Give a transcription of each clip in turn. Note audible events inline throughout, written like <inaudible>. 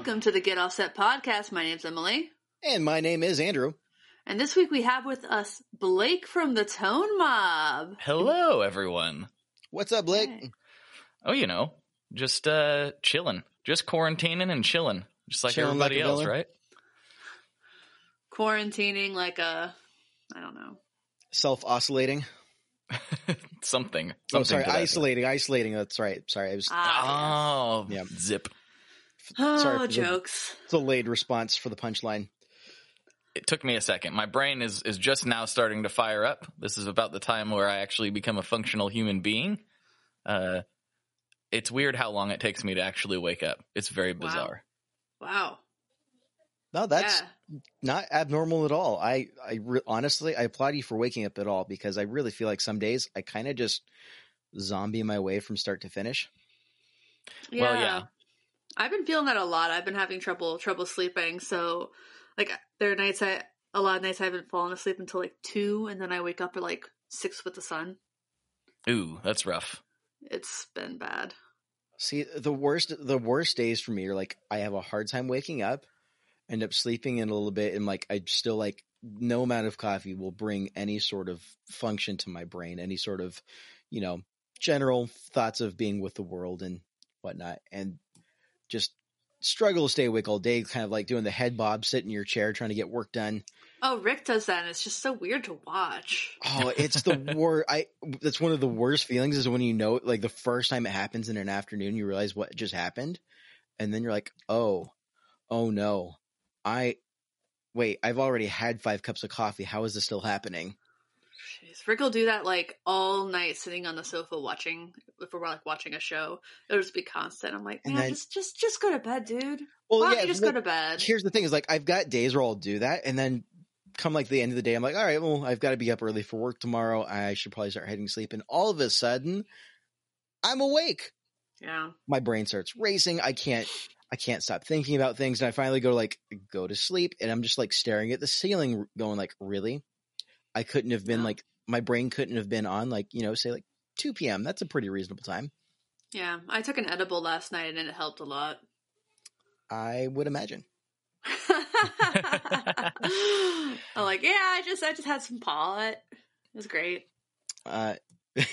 Welcome to the Get All Set podcast. My name's Emily. And my name is Andrew. And this week we have with us Blake from the Tone Mob. Hello, everyone. What's up, Blake? Hey. Oh, you know, just uh chilling, just quarantining and chilling, just like Chilling everybody a else, villain? right? Quarantining like a, I don't know. Self oscillating. <laughs> something. Oh, something sorry, to that isolating, isolating. That's right. Sorry, I was Ah, Oh, Yeah. zip. Yes. sorry Oh, for the- jokes. delayed response for the punchline. It took me a second. My brain is is just now starting to fire up. This is about the time where I actually become a functional human being. Uh, it's weird how long it takes me to actually wake up. It's very Wow. bizarre. Wow. No, that's yeah. not abnormal at all. I, I re- honestly, I applaud you for waking up at all because I really feel like some days I kind of just zombie my way from start to finish. yeah. Well, yeah. I've been feeling that a lot. I've been having trouble trouble sleeping. So, like, there are nights I a lot of nights I haven't fallen asleep until like two, and then I wake up at like six with the sun. Ooh, that's rough. It's been bad. See, the worst, the worst days for me are like I have a hard time waking up, end up sleeping in a little bit, and like I still like no amount of coffee will bring any sort of function to my brain, any sort of, you know, general thoughts of being with the world and whatnot, and just struggle to stay awake all day, kind of like doing the head bob, sit in your chair trying to get work done. Oh, Rick does that, and it's just so weird to watch. Oh, it's the <laughs> worst. I that's one of the worst feelings is when you know, like the first time it happens in an afternoon, you realize what just happened, and then you're like, oh, oh no, I wait. I've already had five cups of coffee. How is this still happening? Jeez. Rick will do that like all night, sitting on the sofa watching. If we're like watching a show, it'll just be constant. I'm like, man, then- just just just go to bed, dude. Well, Why don't yeah. you just go to bed? Here's the thing: is like I've got days where I'll do that, and then come like the end of the day, I'm like, all right, well, I've got to be up early for work tomorrow. I should probably start heading to sleep, and all of a sudden, I'm awake. Yeah. my brain starts racing. I can't I can't stop thinking about things and I finally go like go to sleep and I'm just like staring at the ceiling going like really? I couldn't have been Yeah. like my brain couldn't have been on like, you know, say like 2 p.m. That's a pretty reasonable time. Yeah. I took an edible last night, and it helped a lot. I would imagine. <laughs> I'm like, yeah, I just I just had some pot. It was great. Uh <laughs>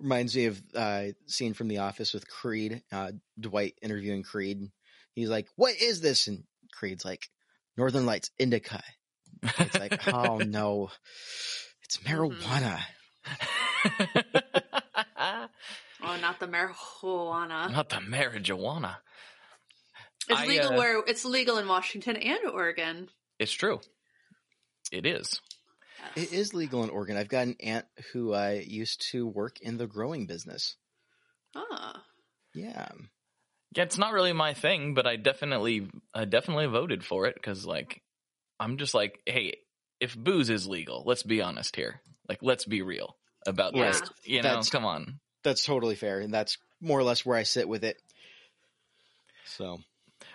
reminds me of uh scene from the office with Creed, uh Dwight interviewing Creed. He's like, "What is this?" and Creed's like, "Northern Lights indica." It's like, <laughs> "Oh no. It's marijuana." <laughs> Oh, not the marijuana. Not the marijuana. It's I, legal uh, where it's legal in Washington and Oregon. It's true. It is. It is legal in Oregon. I've got an aunt who uh, used to work in the growing business. Oh. Yeah. Yeah, it's not really my thing, but I definitely, I definitely voted for it because, like, I'm just like, hey, if booze is legal, let's be honest here. Like, let's be real about Yeah. this. You know, That's- come on. That's totally fair. And that's more or less where I sit with it. So,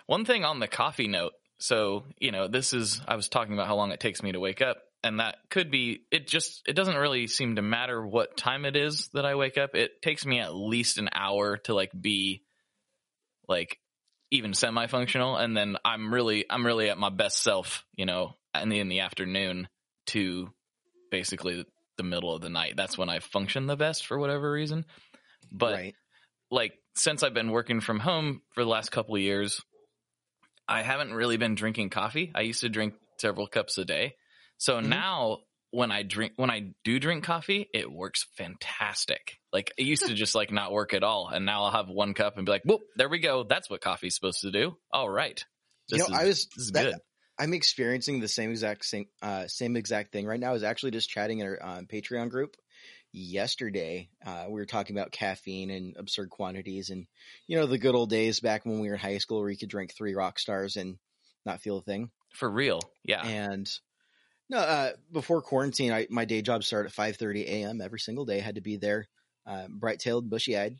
One thing on the coffee note. So, you know, this is, I was talking about how long it takes me to wake up. And that could be, it just, it doesn't really seem to matter what time it is that I wake up. It takes me at least an hour to like be like even semi functional. And then I'm really, I'm really at my best self, you know, in the, in the afternoon to basically the middle of the night. That's when I function the best for whatever reason. But right. like since I've been working from home for the last couple of years, I haven't really been drinking coffee. I used to drink several cups a day. So Mhm. now when I drink when I do drink coffee, it works fantastic. Like it used to just like not work at all. And now I'll have one cup and be like, whoop, there we go. That's what coffee's supposed to do. All right. You This know, is, I was this is that- good. I'm experiencing the same exact same uh, same exact thing right now. I was actually just chatting in our um, Patreon group yesterday. Uh, we were talking about caffeine and absurd quantities, and you know the good old days back when we were in high school where you could drink three rock stars and not feel a thing. For real. Yeah. And no, uh, before quarantine, I, my day job started at 5:30 a.m. every single day. I had to be there, uh, bright tailed, bushy eyed,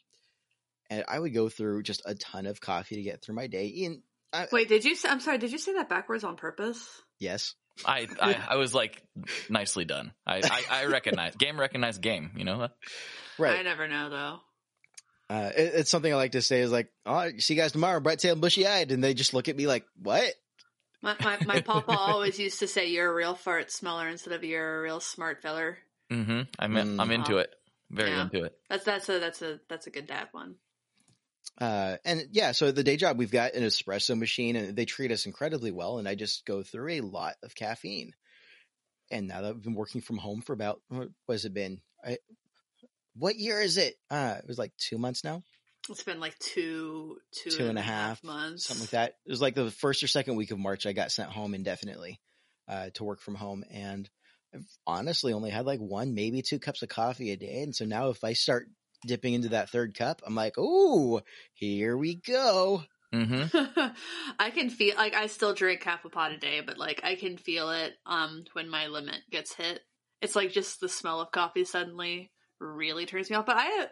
and I would go through just a ton of coffee to get through my day. And I, Wait, did you? Say, I'm sorry. Did you say that backwards on purpose? yes, I, I I was like, nicely done. I I, I recognize game recognized game. You know. Right. I never know though. Uh, it, it's something I like to say is like, "Oh, see you guys tomorrow, bright tail, bushy eyed," and they just look at me like, "What?" My, my my papa always used to say, "You're a real fart smeller" instead of "You're a real smart feller." Mm-hmm. I'm in, I'm Mm. into it. Very Yeah. into it. That's that's a that's a that's a good dad one. Uh, and yeah, so the day job we've got an espresso machine, and they treat us incredibly well. And I just go through a lot of caffeine. And now that I've been working from home for about what has it been? I, what year is it? Uh, it was like two months now, It's been like two two Two and a half, months, something like that. It was like the first or second week of March. I got sent home indefinitely uh, to work from home, and I've honestly only had like one, maybe two cups of coffee a day. And so now, if I start dipping into that third cup, I'm like, "Oh, here we go." Mm-hmm. <laughs> I can feel like I still drink half a pot a day, but like I can feel it um when my limit gets hit. It's like just the smell of coffee suddenly really turns me off. But I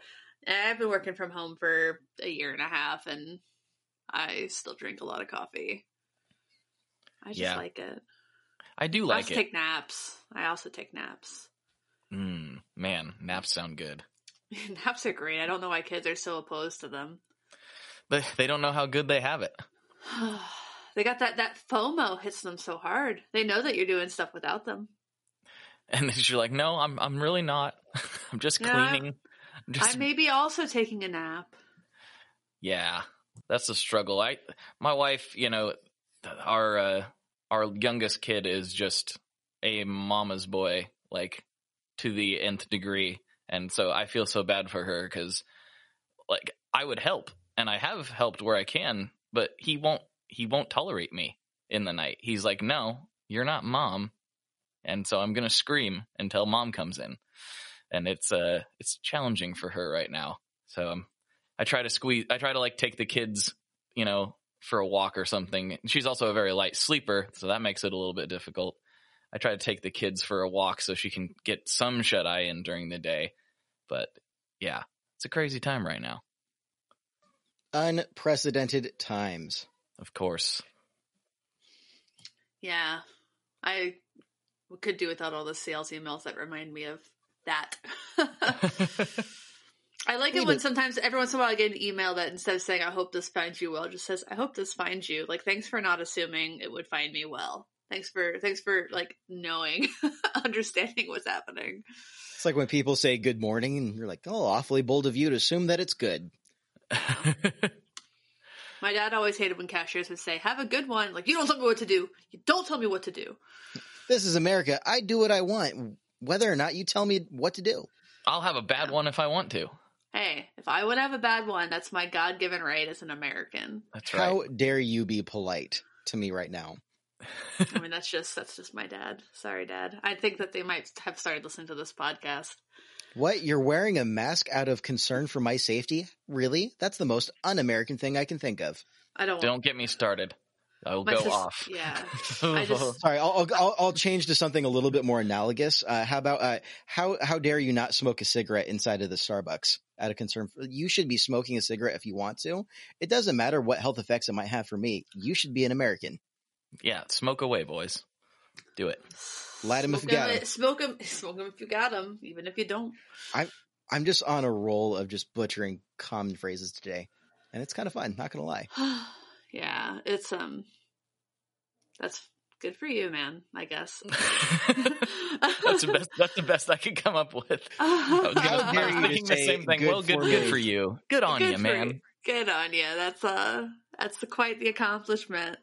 I've been working from home for a year and a half and I still drink a lot of coffee. I just Yeah. like it. I do I like also it. take naps. I also take naps. Mm, man, naps sound good. <laughs> naps are great. I don't know why kids are so opposed to them. They they don't know how good they have it. <sighs> they got that that FOMO hits them so hard. They know that you're doing stuff without them. And you're like, no, I'm I'm really not. <laughs> I'm just Yeah, cleaning. I'm just I may be also taking a nap. Yeah, that's the struggle. I, my wife, you know, our uh, our youngest kid is just a mama's boy, like to the nth degree, and so I feel so bad for her because, like, I would help, and I have helped where I can, but he won't. He won't tolerate me in the night. He's like, "No, you're not mom," and so I'm gonna scream until mom comes in, and it's uh, it's challenging for her right now. So I'm I try to squeeze. I try to like take the kids, you know, for a walk or something. She's also a very light sleeper, so that makes it a little bit difficult. I try to take the kids for a walk so she can get some shut eye in during the day. But yeah, it's a crazy time right now. Unprecedented times. Of course. Yeah, I could do without all the sales emails that remind me of that. <laughs> I like it when sometimes every once in a while I get an email that instead of saying "I hope this finds you well," just says "I hope this finds you." Like, thanks for not assuming it would find me well. Thanks for thanks for like knowing, <laughs> understanding what's happening. It's like when people say good morning and you're like, oh, awfully bold of you to assume that it's good. <laughs> My dad always hated when cashiers would say, "Have a good one." Like, you don't tell me what to do. You don't tell me what to do. This is America. I do what I want, whether or not you tell me what to do. I'll have a bad Yeah. one if I want to. Hey, if I would have a bad one, that's my God given right as an American. That's right. How dare you be polite to me right now? I mean, <laughs> that's just that's just my dad. Sorry, Dad. I think that they might have started listening to this podcast. What? You're wearing a mask out of concern for my safety? Really? That's the most un American thing I can think of. I don't. Don't get me started. I'll my go sis- off. Yeah, I just- <laughs> Sorry, I'll, I'll- I'll, I'll change to something a little bit more analogous. Uh, how about, uh, how, how dare you not smoke a cigarette inside of the Starbucks out of concern? For, you should be smoking a cigarette if you want to. It doesn't matter what health effects it might have for me. You should be an American. Yeah, smoke away, boys. Do it. Light 'em if smoke you got 'em. Smoke them. Smoke them if you got them, even if you don't. I'm I'm just on a roll of just butchering common phrases today. And it's kind of fun, not gonna lie. <sighs> yeah, it's um, that's good for you, man. I guess. <laughs> <laughs> that's the best. That's the best I could come up with. <laughs> I was, gonna, How dare I was thinking the same thing. good well, good, for good for you. Good on Good you, man. you. Good on you. That's uh, that's quite the accomplishment.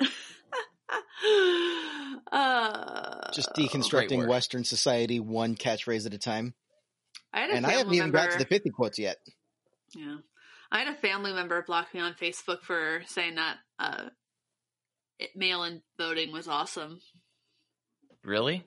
<gasps> uh, Just deconstructing work. Western society one catchphrase at a time. I had a And I haven't even got to the pithy quotes yet. Yeah. I had a family member block me on Facebook for saying that uh, mail in voting was awesome. Really?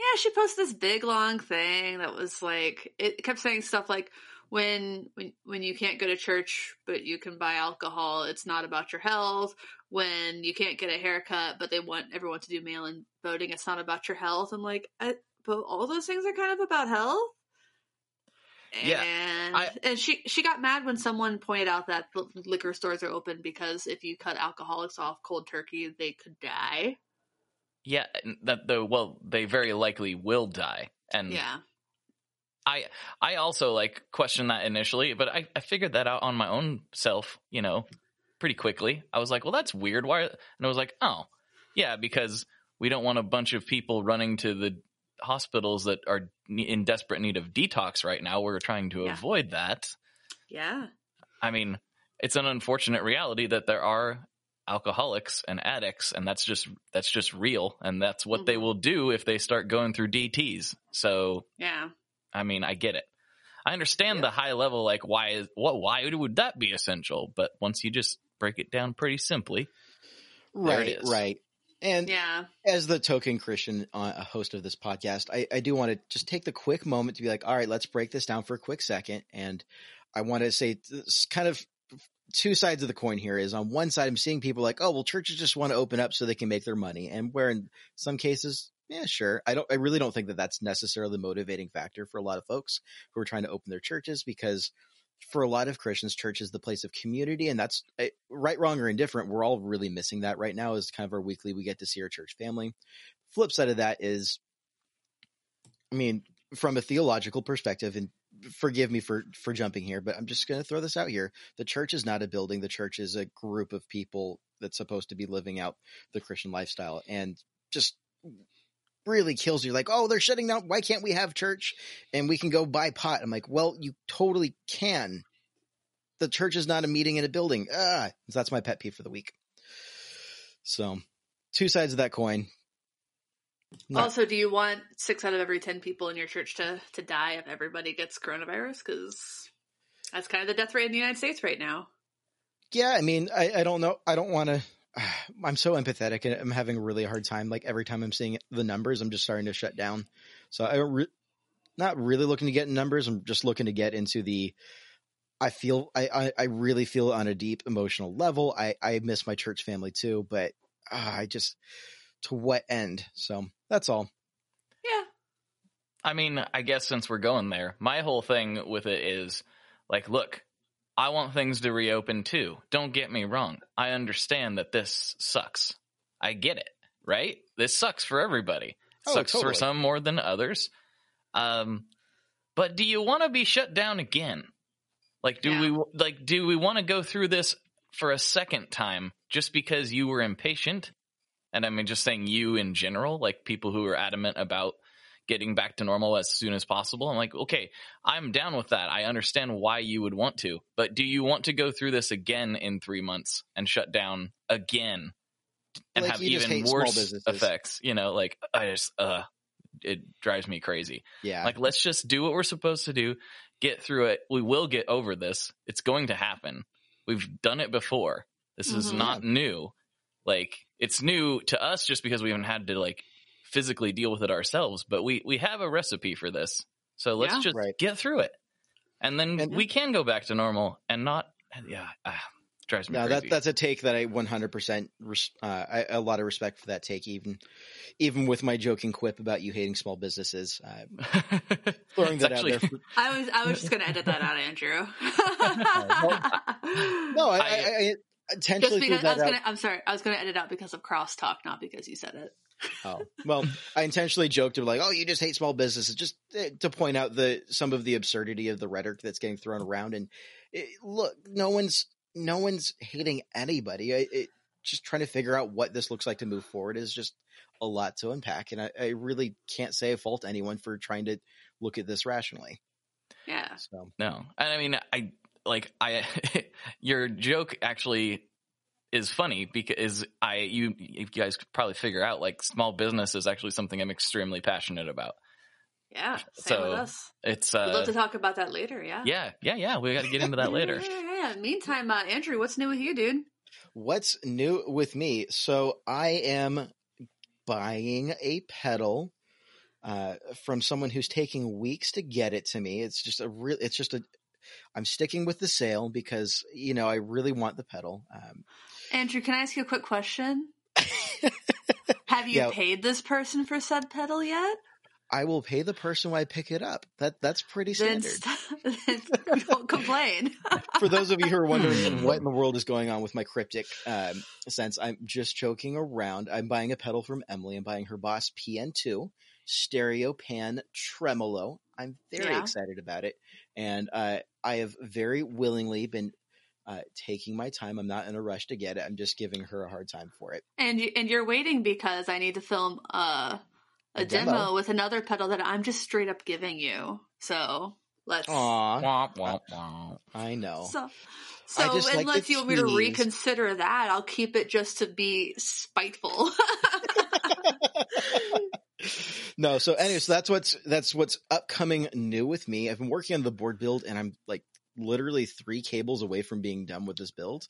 Yeah, she posted this big long thing that was like it kept saying stuff like when when when you can't go to church but you can buy alcohol, it's not about your health. When you can't get a haircut but they want everyone to do mail in voting, it's not about your health. I'm like, I, but all those things are kind of about health. Yeah, and I- and she she got mad when someone pointed out that liquor stores are open because if you cut alcoholics off cold turkey, they could die. Yeah. That the well, they very likely will die. And Yeah, I I also like questioned that initially, but I, I figured that out on my own self, you know, pretty quickly. I was like, well, that's weird. Why? And I was like, oh, yeah, because we don't want a bunch of people running to the hospitals that are in desperate need of detox right now. We're trying to Yeah. avoid that. Yeah. I mean, it's an unfortunate reality that there are alcoholics and addicts and that's just that's just real and that's what they Mhm. will do if they start going through DTs. So, Yeah. I mean, I get it. I understand Yeah. the high level like why is what why would that be essential? But once you just break it down pretty simply, There it Right, right. And Yeah. as the token Christian uh, a host of this podcast, I, I do want to just take the quick moment to be like, all right, let's break this down for a quick second. And I want to say this kind of two sides of the coin here is on one side, I'm seeing people like, oh, well, churches just want to open up so they can make their money. And where in some cases, yeah, sure. I don't, I really don't think that that's necessarily the motivating factor for a lot of folks who are trying to open their churches because for a lot of Christians, church is the place of community, and that's eh, right, wrong, or indifferent. We're all really missing that right now. Is kind of our weekly. We get to see our church family. Flip side of that is, I mean, from a theological perspective, and forgive me for for jumping here, but I'm just going to throw this out here. The church is not a building. The church is a group of people that's supposed to be living out the Christian lifestyle, and just really kills you. Like oh they're shutting down. Why can't we have church and we can go buy pot? I'm like well you totally can. The church is not a meeting in a building. Ah so that's my pet peeve for the week. So two sides of that coin. Not- Also, do you want six out of every ten people in your church to to die if everybody gets coronavirus? Because that's kind of the death rate in the United States right now. yeah i mean i, I don't know. I don't want to <sighs> i'm so empathetic and i'm having a really hard time like every time i'm seeing the numbers i'm just starting to shut down. So I'm not re- not really looking to get in numbers i'm just looking to get into the i feel I, I i really feel on a deep emotional level. I i miss my church family too but uh, i just to what end? So that's all. Yeah. I mean, I guess since we're going there, my whole thing with it is like, look, I want things to reopen too. Don't get me wrong. I understand that this sucks. I get it, right? This sucks for everybody. Oh, sucks totally. for some more than others. Um, but do you want to be shut down again? Like, do Yeah. we like do we want to go through this for a second time just because you were impatient? And I mean, just saying you in general, like people who are adamant about getting back to normal as soon as possible. I'm like, okay, I'm down with that. I understand why you would want to, but do you want to go through this again in three months and shut down again and Like, have even worse effects? You know, like I just, uh, it drives me crazy. yeah Like, let's just do what we're supposed to do, get through it. We will get over this. It's going to happen. We've done it before. This is Mhm. not new. Like, it's new to us just because we haven't had to like physically deal with it ourselves, but we we have a recipe for this. So let's Yeah. just Right. get through it. And then And- we can go back to normal and not yeah, ah, drives me no, crazy. that that's a take that I 100% res- uh, I, a lot of respect for that take even even with my joking quip about you hating small businesses uh, <laughs> throwing that actually- out there for, <laughs> I was I was just gonna edit that out, Andrew. <laughs> no I, I, I- I intentionally threw because I was gonna I'm sorry, I was gonna edit out because of crosstalk, not because you said it. Oh well, I intentionally joked of like, "Oh, you just hate small businesses," just eh, to point out the some of the absurdity of the rhetoric that's getting thrown around. And it, look, no one's no one's hating anybody. I, it, just trying to figure out what this looks like to move forward is just a lot to unpack, and I, I really can't say I fault anyone for trying to look at this rationally. Yeah. So No, and I mean, I like I <laughs> your joke actually is funny because I you you guys could probably figure out like small business is actually something I'm extremely passionate about. Yeah. Same So, with us. It's We'd love uh to talk about that later, yeah. yeah yeah yeah we got to get into that later. <laughs> Yeah, yeah, yeah. Meantime, uh, Andrew, what's new with you, dude? What's new with me? So I am buying a pedal uh, from someone who's taking weeks to get it to me. It's just a real. It's just a. I'm sticking with the sale because you know I really want the pedal. Um, Andrew, can I ask you a quick question? <laughs> Have you Yeah. paid this person for said pedal yet? I will pay the person when I pick it up. That that's pretty Then, standard. st- <laughs> then don't complain. <laughs> For those of you who are wondering what in the world is going on with my cryptic um, sense, I'm just joking around. I'm buying a pedal from Emily. I'm buying her Boss PN2 stereo pan tremolo. I'm very Yeah. excited about it, and uh, I have very willingly been uh, taking my time. I'm not in a rush to get it. I'm just giving her a hard time for it. And you, and you're waiting because I need to film uh, a, A demo. demo. with another pedal that I'm just straight up giving you. So let's. Aw, Womp, womp, womp. I know. So, I so just like unless you want me to reconsider that, I'll keep it just to be spiteful. <laughs> <laughs> no, so anyway, so that's what's that's what's upcoming new with me. I've been working on the board build, and I'm like literally three cables away from being done with this build.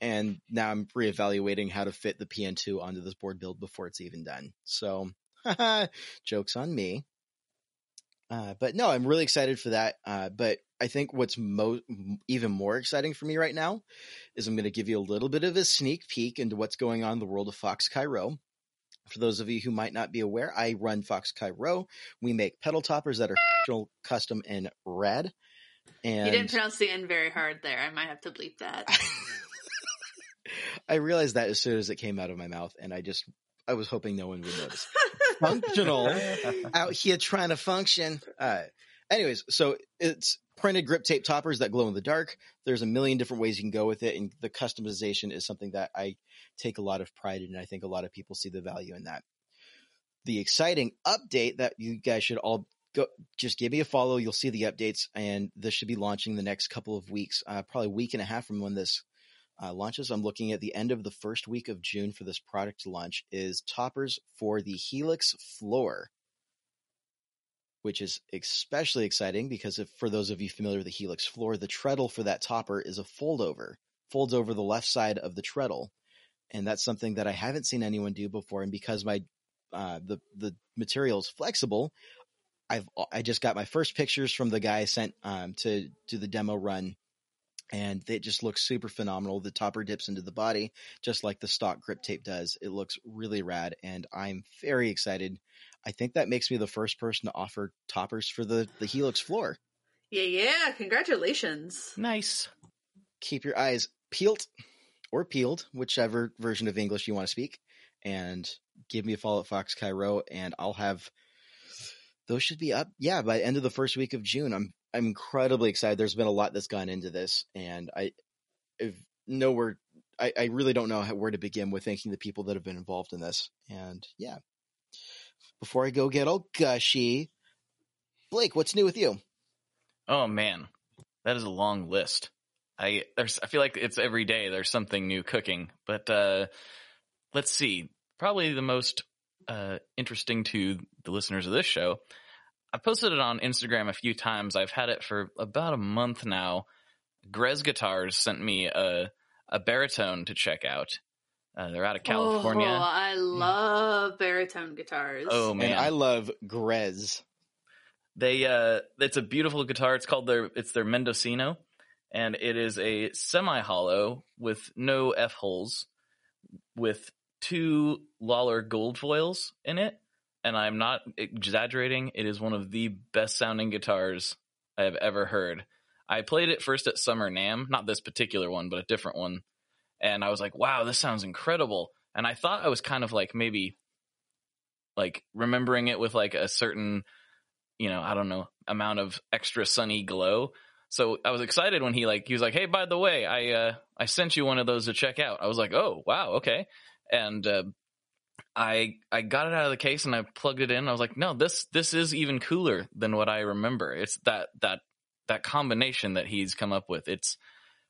And now I'm reevaluating how to fit the PN2 onto this board build before it's even done. So, <laughs> jokes on me. Uh, but no, I'm really excited for that. Uh, but I think what's mo- even more exciting for me right now is I'm going to give you a little bit of a sneak peek into what's going on in the world of Fox Cairo. For those of you who might not be aware, I run Fox Cairo. We make pedal toppers that are <laughs> custom and rad. And you didn't pronounce the N very hard there. I might have to bleep that. <laughs> I realized that as soon as it came out of my mouth, and I just I was hoping no one would notice. <laughs> Functional out here trying to function. Uh, anyways, so it's printed grip tape toppers that glow in the dark. There's a million different ways you can go with it, and the customization is something that I take a lot of pride in. And I think a lot of people see the value in that. The exciting update that you guys should all go just give me a follow. You'll see the updates, and this should be launching the next couple of weeks, uh, probably a week and a half from when this uh, launches. I'm looking at the end of the first week of June for this product launch. Is toppers for the Helix floor, which is especially exciting because if for those of you familiar with the Helix floor, the treadle for that topper is a fold over, folds over the left side of the treadle, and that's something that I haven't seen anyone do before. And because my uh, the the material is flexible, I've I just got my first pictures from the guy I sent um, to do the demo run, and it just looks super phenomenal. The topper dips into the body just like the stock grip tape does. It looks really rad, and I'm very excited. I think that makes me the first person to offer toppers for the the Helix floor. yeah, yeah. Congratulations. Nice. Keep your eyes peeled or peeled, whichever version of English you want to speak, and give me a follow at Fox Cairo, and I'll have those should be up. Yeah, by the end of the first week of June. I'm I'm incredibly excited. There's been a lot that's gone into this, and I if nowhere. I, I really don't know how, where to begin with thanking the people that have been involved in this. And yeah, before I go get all gushy, Blake, what's new with you? Oh man, that is a long list. I there's I feel like it's every day there's something new cooking. But uh let's see. Probably the most uh interesting to the listeners of this show. I posted it on Instagram a few times. I've had it for about a month now. Grez Guitars sent me a a baritone to check out. Uh, they're out of California. Oh, I love baritone guitars. Oh, man. And I love Grez. They uh it's a beautiful guitar. It's called their it's their Mendocino and it is a semi hollow with no F holes with two Lollar gold foils in it. And I'm not exaggerating. It is one of the best sounding guitars I have ever heard. I played it first at Summer NAMM, not this particular one, but a different one. And I was like, wow, this sounds incredible. And I thought I was kind of like maybe like remembering it with like a certain you know, I don't know, amount of extra sunny glow. So I was excited when he like he was like, "Hey, by the way, I uh I sent you one of those to check out." I was like, "Oh, wow, okay." And uh I I got it out of the case and I plugged it in. I was like, "No, this this is even cooler than what I remember." It's that that that combination that he's come up with. It's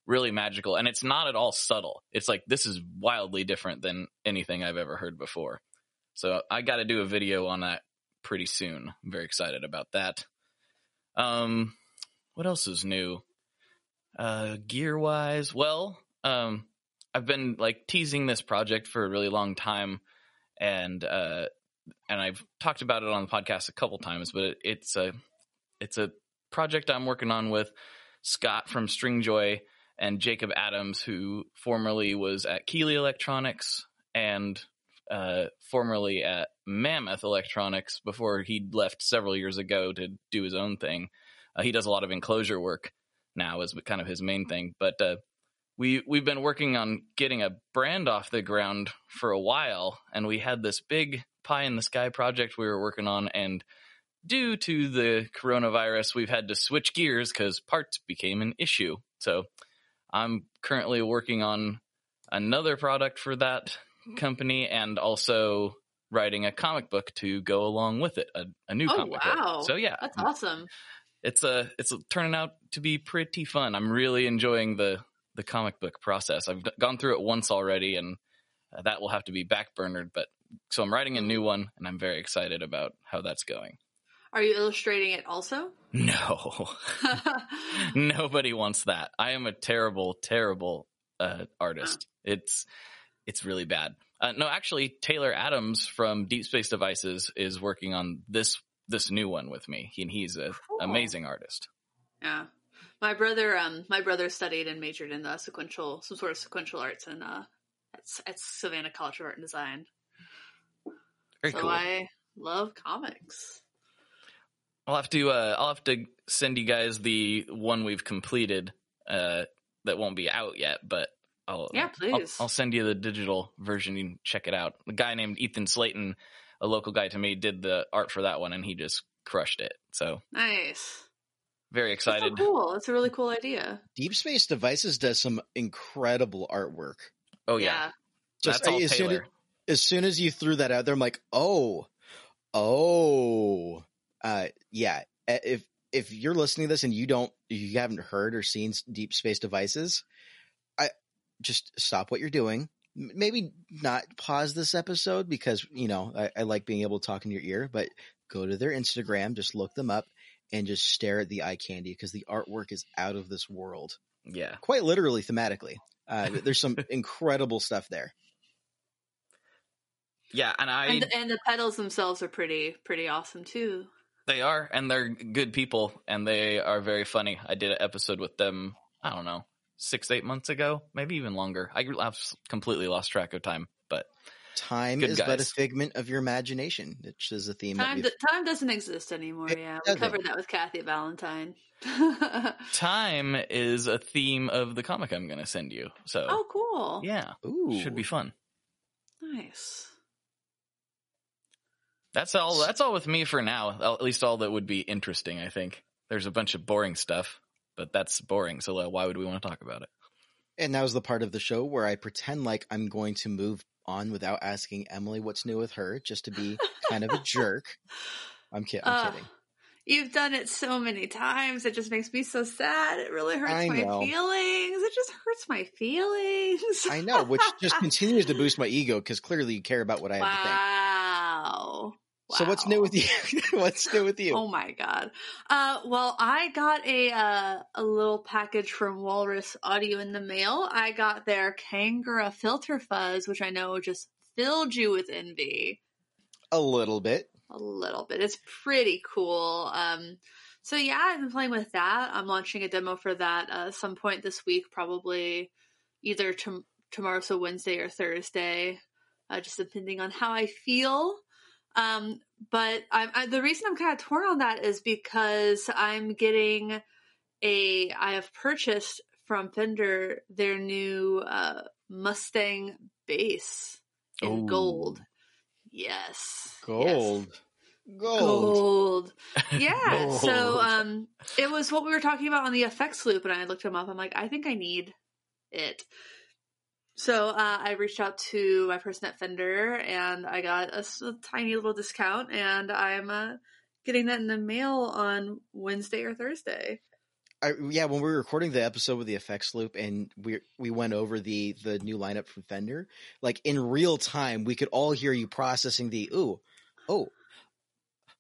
really magical and it's not at all subtle. It's like this is wildly different than anything I've ever heard before. So I got to do a video on that pretty soon. I'm very excited about that. Um, what else is new? Uh, gear wise, well, um, I've been like teasing this project for a really long time, and uh, and I've talked about it on the podcast a couple times, but it's a it's a project I'm working on with Scott from Stringjoy and Jacob Adams, who formerly was at Keeley Electronics and uh, formerly at Mammoth Electronics before he left several years ago to do his own thing. Uh, he does a lot of enclosure work now as kind of his main thing, but uh, we we've been working on getting a brand off the ground for a while, and we had this big pie in the sky project we were working on, and due to the coronavirus, we've had to switch gears because parts became an issue. So I'm currently working on another product for that company and also writing a comic book to go along with it, a, a new Oh, comic wow. book. So yeah, That's awesome. it's a it's turning out to be pretty fun. I'm really enjoying the the comic book process. I've gone through it once already, and uh, that will have to be backburnered. But so I'm writing a new one, and I'm very excited about how that's going. Are you illustrating it also? No, <laughs> nobody wants that. I am a terrible, terrible uh, artist. It's it's really bad. Uh, no, actually, Taylor Adams from Deep Space Devices is working on this this new one with me, he, and he's an Cool. amazing artist. yeah. My brother, um, my brother studied and majored in uh, sequential, some sort of sequential arts, and uh, at, at Savannah College of Art and Design. Very so cool. I love comics. I'll have to uh, I'll have to send you guys the one we've completed uh, that won't be out yet, but I'll Yeah, I'll, please. I'll send you the digital version. You can check it out. A guy named Ethan Slayton, a local guy to me, did the art for that one, and he just crushed it. So Nice. Very That's so excited. cool. That's a really cool idea. Deep Space Devices does some incredible artwork. Oh yeah, Just that's all as soon as, Taylor. as soon as you threw that out there, I'm like, oh, oh, uh, yeah. If if you're listening to this and you don't, you haven't heard or seen Deep Space Devices, I just stop what you're doing. Maybe not pause this episode because you know I, I like being able to talk in your ear, but go to their Instagram, just look them up, and just stare at the eye candy because the artwork is out of this world. Yeah, Quite literally, thematically. Uh, <laughs> there's some incredible stuff there. yeah, and I And and the pedals themselves are pretty pretty awesome too. They are, and they're good people, and they are very funny. I did an episode with them. I don't know, six, eight months ago, maybe even longer. I I've completely lost track of time, but Time Good is but a figment of your imagination, which is a theme. that Time we've- d- time doesn't exist anymore. It Yeah, we doesn't. covered that with Kathy Valentine. time <laughs> is a theme of the comic I'm going to send you. So oh, cool. yeah, Ooh, should be fun. Nice. That's all. That's all with me for now. At least all that would be interesting. I think there's a bunch of boring stuff, but that's boring. So why would we want to talk about it? And that was the part of the show where I pretend like I'm going to move on without asking Emily what's new with her, just to be <laughs> kind of a jerk. I'm, ki- I'm Uh, kidding. You've done it so many times. It just makes me so sad. It really hurts I my know. feelings. It just hurts my feelings. I know, which just <laughs> continues to boost my ego because clearly you care about what I have to think. wow. So what's new with you? <laughs> what's new with you? Oh my god. Uh, well, I got a uh, a little package from Walrus Audio in the mail. I got their Kangra filter fuzz, which I know just filled you with envy A little bit. a little bit. It's pretty cool. Um, so yeah, I've been playing with that. I'm launching a demo for that uh, some point this week, probably either tom- tomorrow, so Wednesday or Thursday, uh, just depending on how I feel. Um, but I, I, the reason I'm kind of torn on that is because I'm getting a. I have purchased from Fender their new uh, Mustang bass in Ooh. gold. Yes, Yes. Gold. Gold. Gold. <laughs> Yeah. So um it was what we were talking about on the effects loop and I looked them up. I'm like, I think I need it. So uh, I reached out to my person at Fender and I got a tiny little discount and I'm uh, getting that in the mail on Wednesday or Thursday. I, yeah, when we were recording the episode with the effects loop and we we went over the the new lineup from Fender, like in real time, we could all hear you processing the ooh, oh,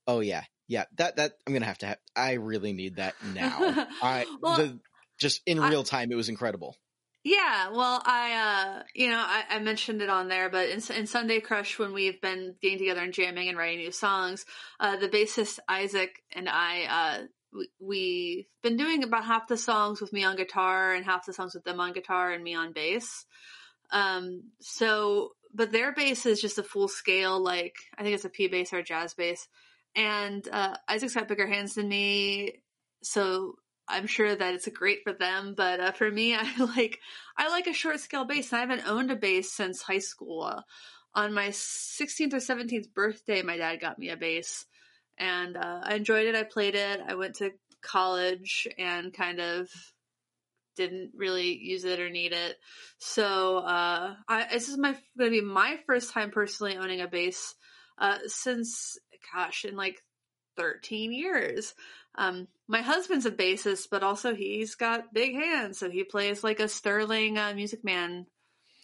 oh yeah, yeah. That that I'm gonna have to have. I really need that now. <laughs> I Well, the just in I- real time, it was incredible. Yeah, well, I, uh, you know, I, I mentioned it on there, but in, in Sunday Crush, when we've been getting together and jamming and writing new songs, uh, the bassist Isaac and I, uh, we, we've been doing about half the songs with me on guitar and half the songs with them on guitar and me on bass. Um, so, but their bass is just a full scale, like, I think it's a P bass or a jazz bass. And, uh, Isaac's got bigger hands than me. So I'm sure that it's great for them, but uh, for me, <laughs> I like I like a short scale bass. I haven't owned a bass since high school. Uh, on my 16th or 17th birthday, my dad got me a bass, and uh, I enjoyed it. I played it. I went to college and kind of didn't really use it or need it. So uh, I, this is my going to be my first time personally owning a bass uh, since gosh in like 13 years. Um, my husband's a bassist, but also he's got big hands, so he plays like a sterling uh, Music Man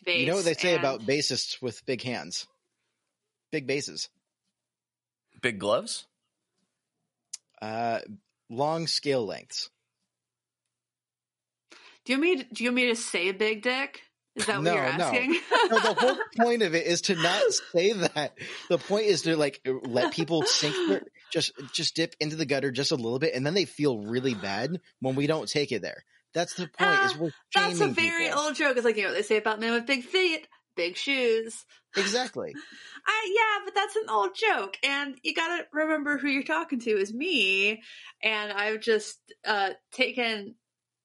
bass. You know what they say and- about bassists with big hands? Big basses. Big gloves? Uh, long scale lengths. Do you want me? To, do you want me to say big dick? Is that what No, you're no. asking? No, the whole point of it is to not <laughs> say that. The point is to like let people sink their, just just dip into the gutter just a little bit, and then they feel really bad when we don't take it there. That's the point. Ah, is we're That's a very people. old joke. It's like you know what they say about men with big feet, big shoes. exactly. <laughs> I yeah, but that's an old joke, and you gotta remember who you're talking to is me. And I've just uh taken,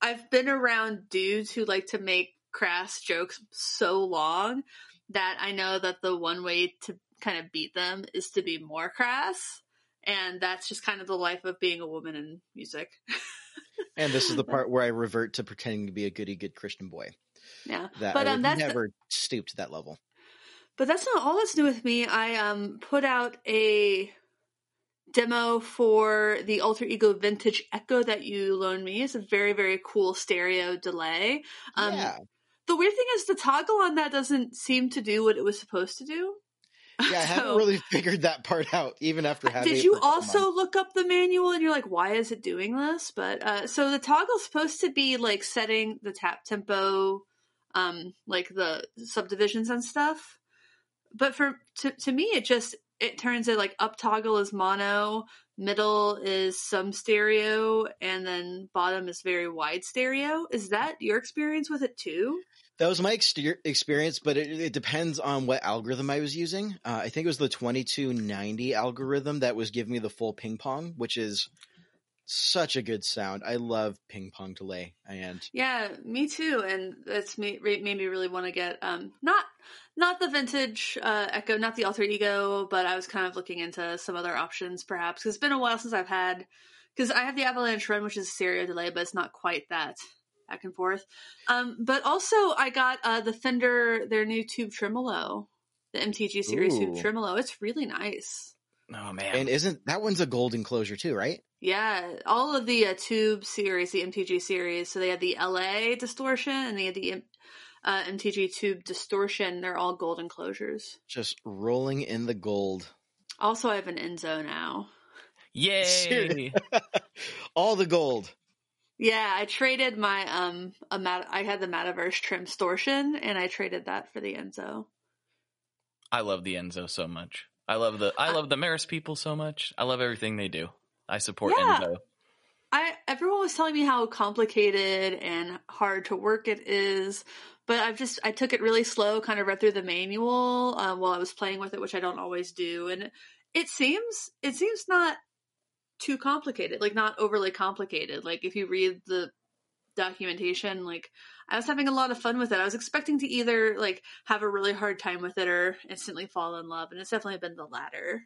I've been around dudes who like to make crass jokes so long that I know that the one way to kind of beat them is to be more crass, and that's just kind of the life of being a woman in music. <laughs> And this is the part where I revert to pretending to be a goody good Christian boy. yeah, That But, I um, that's the- never stoop to that level. But that's not all that's new with me. I um put out a demo for the Alter Ego Vintage Echo that you loaned me. It's a very very cool stereo delay. Um, yeah, The weird thing is the toggle on that doesn't seem to do what it was supposed to do. <laughs> yeah. I haven't So- really <laughs> figured that part out, even after having. Did you also look up the manual and you're like, why is it doing this? But uh, so the toggle's supposed to be like setting the tap tempo, um, like the subdivisions and stuff. But for to to me, it just it turns it like up toggle is mono, middle is some stereo, and then bottom is very wide stereo. Is that your experience with it too? That was my exter- experience, but it, it depends on what algorithm I was using. Uh, I think it was the 2290 algorithm that was giving me the full ping pong, which is such a good sound. I love ping pong delay. And Yeah, me too, and that's me made me really want to get um not not the vintage uh, Echo, not the Alter Ego, but I was kind of looking into some other options perhaps. 'cause it's been a while since I've had because I have the Avalanche Run, which is stereo delay, but it's not quite that back and forth. Um, but also I got uh, the Fender their new tube tremolo, the MTG series tube tremolo. It's really nice. Oh man. and isn't that one's a gold enclosure too, right? Yeah, all of the uh, tube series, the MTG series. So they had the LA distortion and they had the uh, MTG tube distortion. They're all gold enclosures. Just rolling in the gold. Also, I have an Enzo now. Yay! <laughs> All the gold. Yeah, I traded my um a mat- I had the Metaverse trim distortion and I traded that for the Enzo. I love the Enzo so much. I love the I love the Meris people so much. I love everything they do. I support Yeah. Enzo. I everyone was telling me how complicated and hard to work it is, but I've just I took it really slow, kind of read through the manual um, while I was playing with it, which I don't always do, and it seems it seems not too complicated, like not overly complicated. Like if you read the documentation, like I was having a lot of fun with it. I was expecting to either like have a really hard time with it or instantly fall in love, and it's definitely been the latter.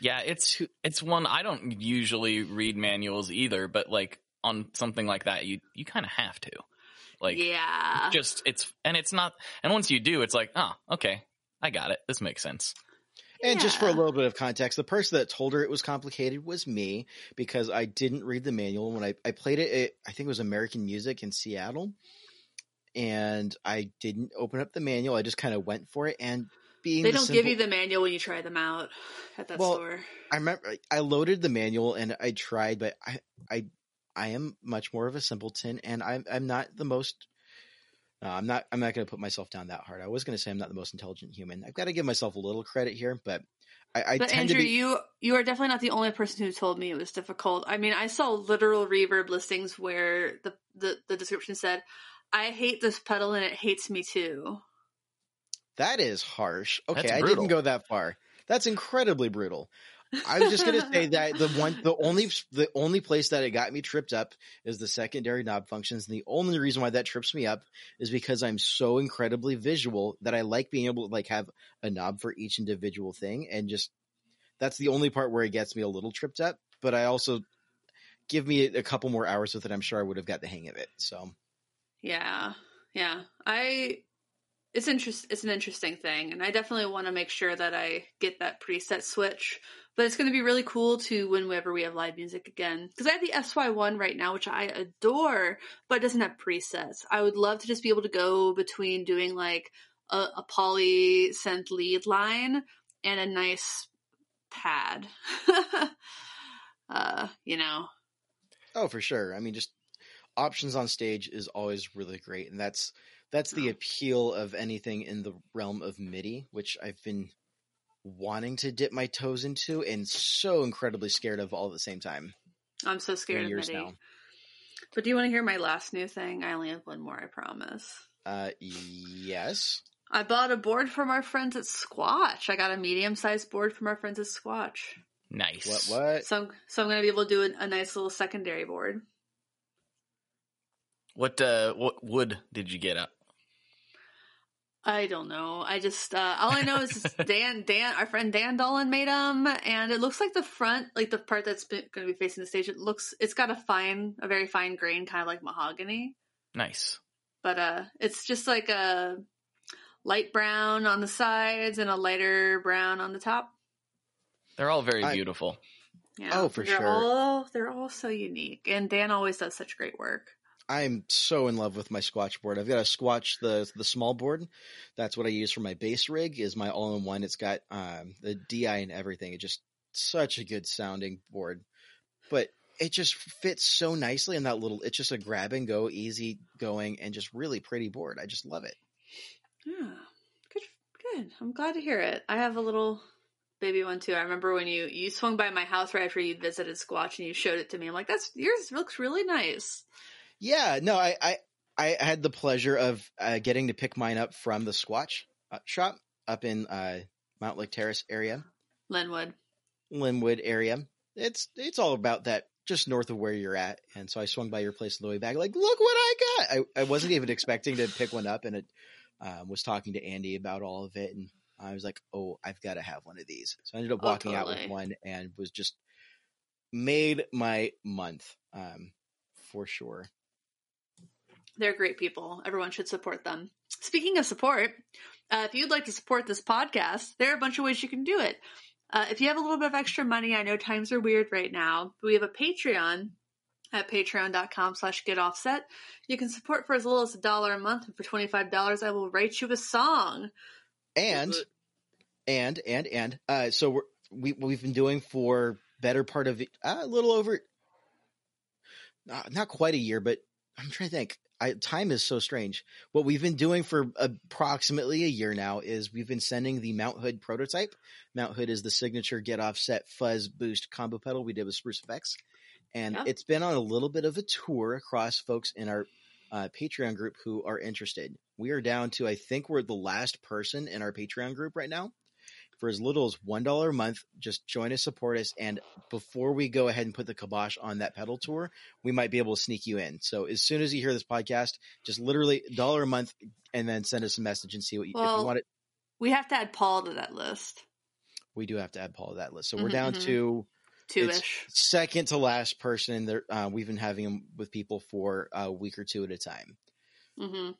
Yeah, it's it's one I don't usually read manuals either, but like on something like that, you you kind of have to. Like yeah, just it's and it's not and once you do, it's like, oh, okay, I got it. This makes sense. And just for a little bit of context, the person that told her it was complicated was me because I didn't read the manual when I, I played it, it. I think it was American Music in Seattle, and I didn't open up the manual. I just kind of went for it, and being they the don't simple- give you the manual when you try them out at that Well, store. I remember I loaded the manual and I tried, but I I I am much more of a simpleton, and I'm I'm not the most. No, I'm not. I'm not going to put myself down that hard. I was going to say I'm not the most intelligent human. I've got to give myself a little credit here, but I, I But tend Andrew, to be. you you are definitely not the only person who told me it was difficult. I mean, I saw literal reverb listings where the the, the description said, "I hate this pedal and it hates me too." That is harsh. Okay, I didn't go that far. That's incredibly brutal. I was just gonna say that the one, the <laughs> only, the only place that it got me tripped up is the secondary knob functions, and the only reason why that trips me up is because I'm so incredibly visual that I like being able to like have a knob for each individual thing, and just that's the only part where it gets me a little tripped up. But I also give me a couple more hours with it. I'm sure I would have got the hang of it. So Yeah, yeah. I it's interest it's an interesting thing, and I definitely want to make sure that I get that preset switch. But it's going to be really cool to whenever we have live music again, because I have the SY one right now, which I adore, but it doesn't have presets. I would love to just be able to go between doing like a, a poly synth lead line and a nice pad. <laughs> uh, you know, Oh, for sure. I mean, just options on stage is always really great, and that's that's the Oh. appeal of anything in the realm of MIDI, which I've been wanting to dip my toes into, and so incredibly scared of all at the same time. I'm so scared of years now. But do you want to hear my last new thing? I only have one more, I promise. Uh, yes. I bought a board from our friends at Squatch. I got a medium sized board from our friends at Squatch. Nice. What? What? So, I'm- so I'm going to be able to do a, a nice little secondary board. What uh what wood did you get up? I don't know. I just uh, all I know is <laughs> Dan, Dan, our friend Dan Dolan made them, and it looks like the front, like the part that's going to be facing the stage. It looks, it's got a fine, a very fine grain, kind of like mahogany. Nice. but uh it's just like a light brown on the sides and a lighter brown on the top. They're all very I- beautiful. Yeah. Oh, for they're sure. All, they're all so unique. And Dan always does such great work. I'm so in love with my Squatch board. I've got a Squatch the the small board. That's what I use for my bass rig. Is my all in one. It's got um, the DI and everything. It's just such a good sounding board, but it just fits so nicely in that little. It's just a grab and go, easy going, and just really pretty board. I just love it. Yeah. Good good. I'm glad to hear it. I have a little baby one too. I remember when you you swung by my house right after you visited Squatch and you showed it to me. I'm like, that's yours looks really nice. Yeah, no, I I, I had the pleasure of uh, getting to pick mine up from the Squatch uh, shop up in uh, Mountlake Terrace area. Lynnwood. Lynnwood area. It's it's all about that just north of where you're at. And so I swung by your place on the way back, like, look what I got. I, I wasn't even expecting to pick one up and it um, was talking to Andy about all of it and I was like, Oh, I've got to have one of these. So I ended up Oh, walking out with one and was just made my month. Um, for sure. They're great people. Everyone should support them. Speaking of support, uh, if you'd like to support this podcast, there are a bunch of ways you can do it. Uh, if you have a little bit of extra money, I know times are weird right now, but we have a Patreon at patreon.com slash get offset. You can support for as little as a dollar a month, and for $25, I will write you a song. And and and and uh so we're, we we've been doing for better part of uh, a little over uh, not quite a year but i'm trying to think I, time is so strange what we've been doing for approximately a year now is we've been sending the mount hood prototype mount hood is the signature get offset fuzz boost combo pedal we did with spruce effects and Yeah. it's been on a little bit of a tour across folks in our uh, Patreon group who are interested. We are down to, I think we're the last person in our Patreon group right now. For as little as $1 a month, just join us, support us. And before we go ahead and put the kibosh on that pedal tour, we might be able to sneak you in. So as soon as you hear this podcast, just literally dollar a month and then send us a message and see what you, if you want it. We have to add Paul to that list. We do have to add Paul to that list. So we're Mhm, down to Two ish. second to last person there. Uh, we've been having them with people for a week or two at a time. Mm-hmm.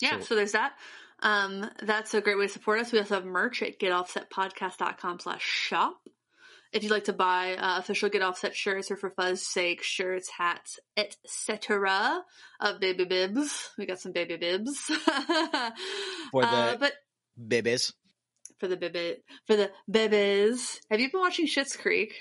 Yeah, So- so, there's that. Um, that's a great way to support us. We also have merch at getoffsetpodcast.com slash shop. If you'd like to buy uh, official Get Offset shirts or for Fuzz's sake, shirts, hats, etc. of baby bibs. We got some baby bibs. <laughs> For the- Uh, but Bibis. for the baby, for the babies. Have you been watching Schitt's Creek?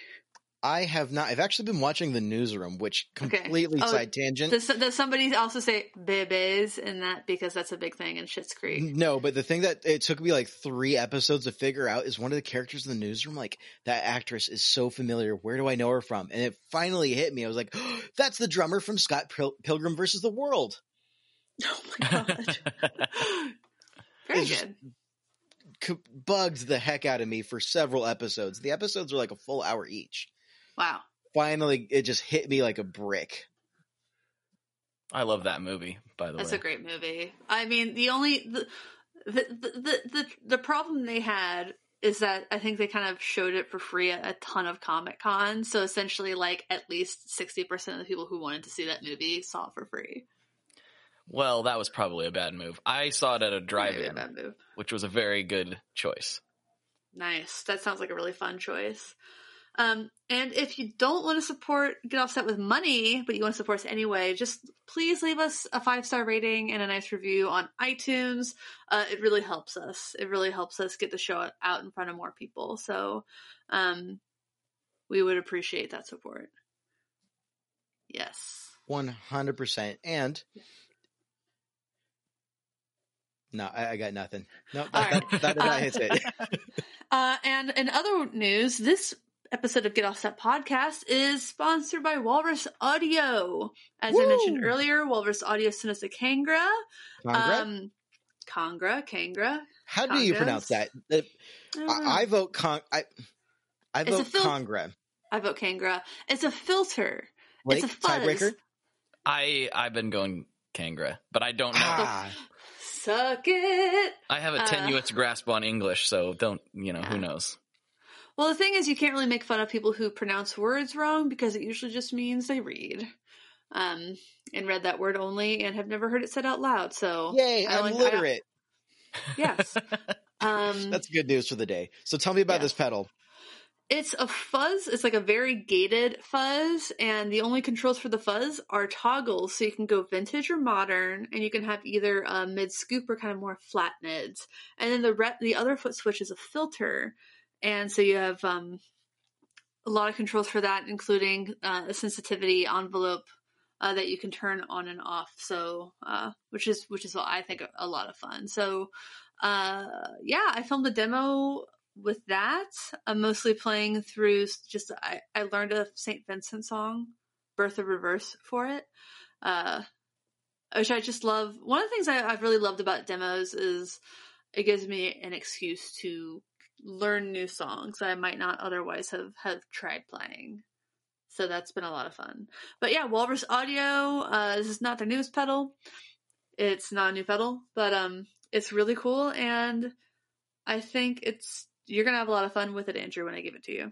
I have not. I've actually been watching the newsroom, which Okay. completely Oh, side tangent. Does, does somebody also say babies in that because that's a big thing in Schitt's Creek? No, but the thing that it took me like three episodes to figure out is one of the characters in the newsroom. Like that actress is so familiar. Where do I know her from? And it finally hit me. I was like, oh, <gasps> "That's the drummer from Scott Pil- Pilgrim versus the World." <laughs> Oh my god. <laughs> Very It's good. Bugged the heck out of me for several episodes. The episodes are like a full hour each. Wow. Finally, it just hit me like a brick. I love that movie, by the That's way. a great movie. I mean, the only the the, the the the the problem they had is that I think they kind of showed it for free at a ton of Comic Con. So essentially, like at least sixty percent of the people who wanted to see that movie saw it for free. Well, that was probably a bad move. I saw it at a drive-in, bad which was a very good choice. Nice. That sounds like a really fun choice. Um, and if you don't want to support Get Offset with money, but you want to support us anyway, just please leave us a five star rating and a nice review on iTunes. Uh, it really helps us. It really helps us get the show out in front of more people. So, um, we would appreciate that support. Yes. One hundred percent. And no, I, I got nothing. No, that, right. that, that did not hit it. <laughs> Uh, and in other news, this episode of Get Offset podcast is sponsored by Walrus Audio. As I mentioned earlier, Walrus Audio sent us a Kangra. Congra? Um, Kangra, Kangra. How do you pronounce that? The- I. I, I vote con. I, I vote fil- Congra. I vote Kangra. It's a filter. Blake, it's a fuzz. tiebreaker. I I've been going Kangra, but I don't know. Ah, Suck it. I have a Uh, tenuous grasp on English, so don't you know? Yeah. Who knows? Well, the thing is, you can't really make fun of people who pronounce words wrong because it usually just means they read. Um, and read that word only and have never heard it said out loud. So, yay! I'm like- literate. yes. <laughs> Um, That's good news for the day. So tell me about Yeah. this pedal. It's a fuzz. It's like a very gated fuzz, and the only controls for the fuzz are toggles, so you can go vintage or modern, and you can have either a mid scoop or kind of more flat mids. And then the re- the other foot switch is a filter, and so you have um, a lot of controls for that, including uh, a sensitivity envelope uh, that you can turn on and off. So, uh, which is which is I think a, lot of fun. So, uh, yeah, I filmed a demo with that. I'm mostly playing through just I, I learned a St. Vincent song, Birth in Reverse for it. Uh which I just love. One of the things I, I've really loved about demos is it gives me an excuse to learn new songs that I might not otherwise have, have tried playing. So that's been a lot of fun. But yeah, Walrus Audio, uh, this is not their newest pedal. It's not a new pedal, but um it's really cool and I think it's you're gonna have a lot of fun with it, Andrew, when I give it to you.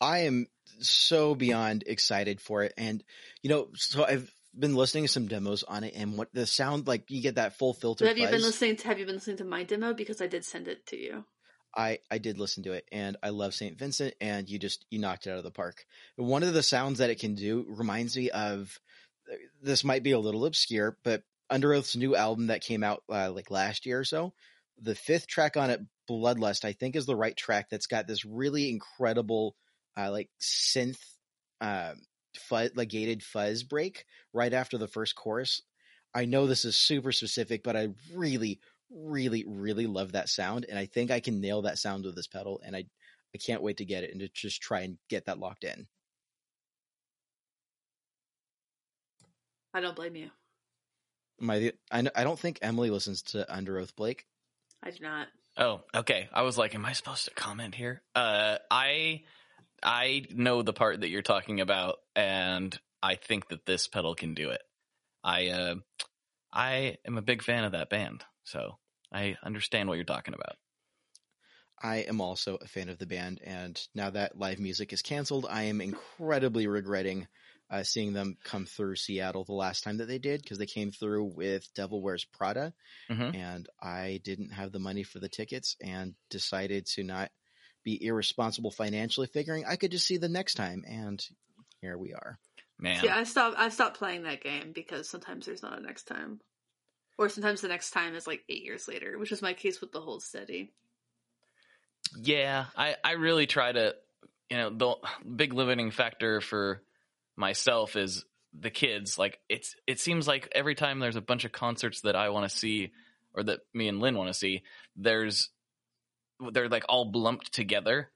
I am so beyond excited for it. And, you know, so I've been listening to some demos on it and what the sound, like you get that full filter. So have you been listening to have you been listening to my demo? Because I did send it to you. I, I did listen to it and I love St. Vincent and you just, you knocked it out of the park. One of the sounds that it can do reminds me of, this might be a little obscure, but Underoath's new album that came out uh, like last year or so, the fifth track on it, Bloodlust, I think is the right track that's got this really incredible, uh, like synth, uh, fuzz, like gated fuzz break right after the first chorus. I know this is super specific, but I really, really, really love that sound, and I think I can nail that sound with this pedal, and I, I can't wait to get it and to just try and get that locked in. I don't blame you. My, I, I don't think Emily listens to Underoath Blake. I do not. Oh, okay. I was like, am I supposed to comment here? Uh, I I know the part that you're talking about, and I think that this pedal can do it. I uh, I am a big fan of that band, so I understand what you're talking about. I am also a fan of the band, and now that live music is canceled, I am incredibly regretting uh, seeing them come through Seattle the last time that they did because they came through with Devil Wears Prada, Mhm. and I didn't have the money for the tickets and decided to not be irresponsible financially, figuring I could just see the next time, and here we are. Man, See, I stopped. I've stopped playing that game because sometimes there's not a next time, or sometimes the next time is like eight years later, which is my case with the Hold Steady. Yeah, I, I really try to, you know, the big limiting factor for myself is the kids. Like it's, it seems like every time there's a bunch of concerts that I want to see or that me and Lynn want to see, there's, they're like all lumped together.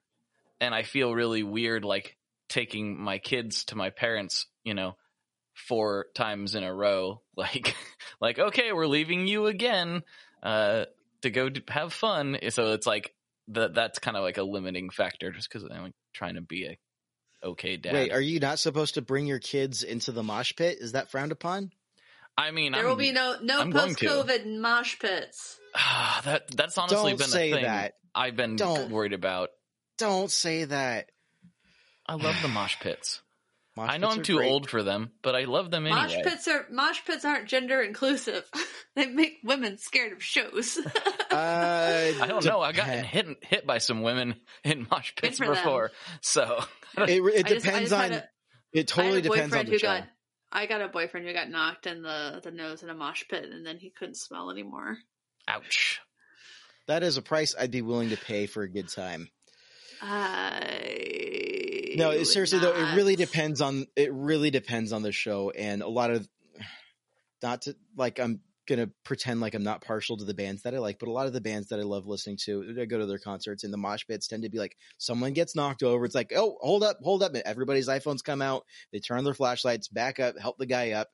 And I feel really weird, like taking my kids to my parents, you know, four times in a row. <laughs> Like, like, okay, we're leaving you again, uh, to go d- have fun. So it's like, that that's kind of like a limiting factor just because I'm like trying to be a okay dad. Wait, are you not supposed to bring your kids into the mosh pit? Is that frowned upon? I mean, There I'm, will be no no I'm post covid mosh pits. <sighs> that that's honestly Don't been say a thing that. I've been Don't. worried about. Don't say that. I love the mosh pits. Mosh I know I'm too great. old for them, but I love them anyway. Mosh pits are mosh pits aren't gender inclusive. <laughs> they make women scared of shows. <laughs> Uh, I don't know. I got dep- hit hit by some women in mosh pits for them. before, so <laughs> It, it I just- I depends just on. a- it I had totally a depends on boyfriend the who show. got. I got a boyfriend who got knocked in the the nose in a mosh pit, and then he couldn't smell anymore. ouch. That is a price I'd be willing to pay for a good time. I No, seriously though, it really depends on it really depends on the show and a lot of not to like I'm gonna pretend like I'm not partial to the bands that I like, but a lot of the bands that I love listening to, I go to their concerts and the mosh pits tend to be like someone gets knocked over. It's like, oh, hold up, hold up. Everybody's iPhones come out, they turn their flashlights back up, help the guy up,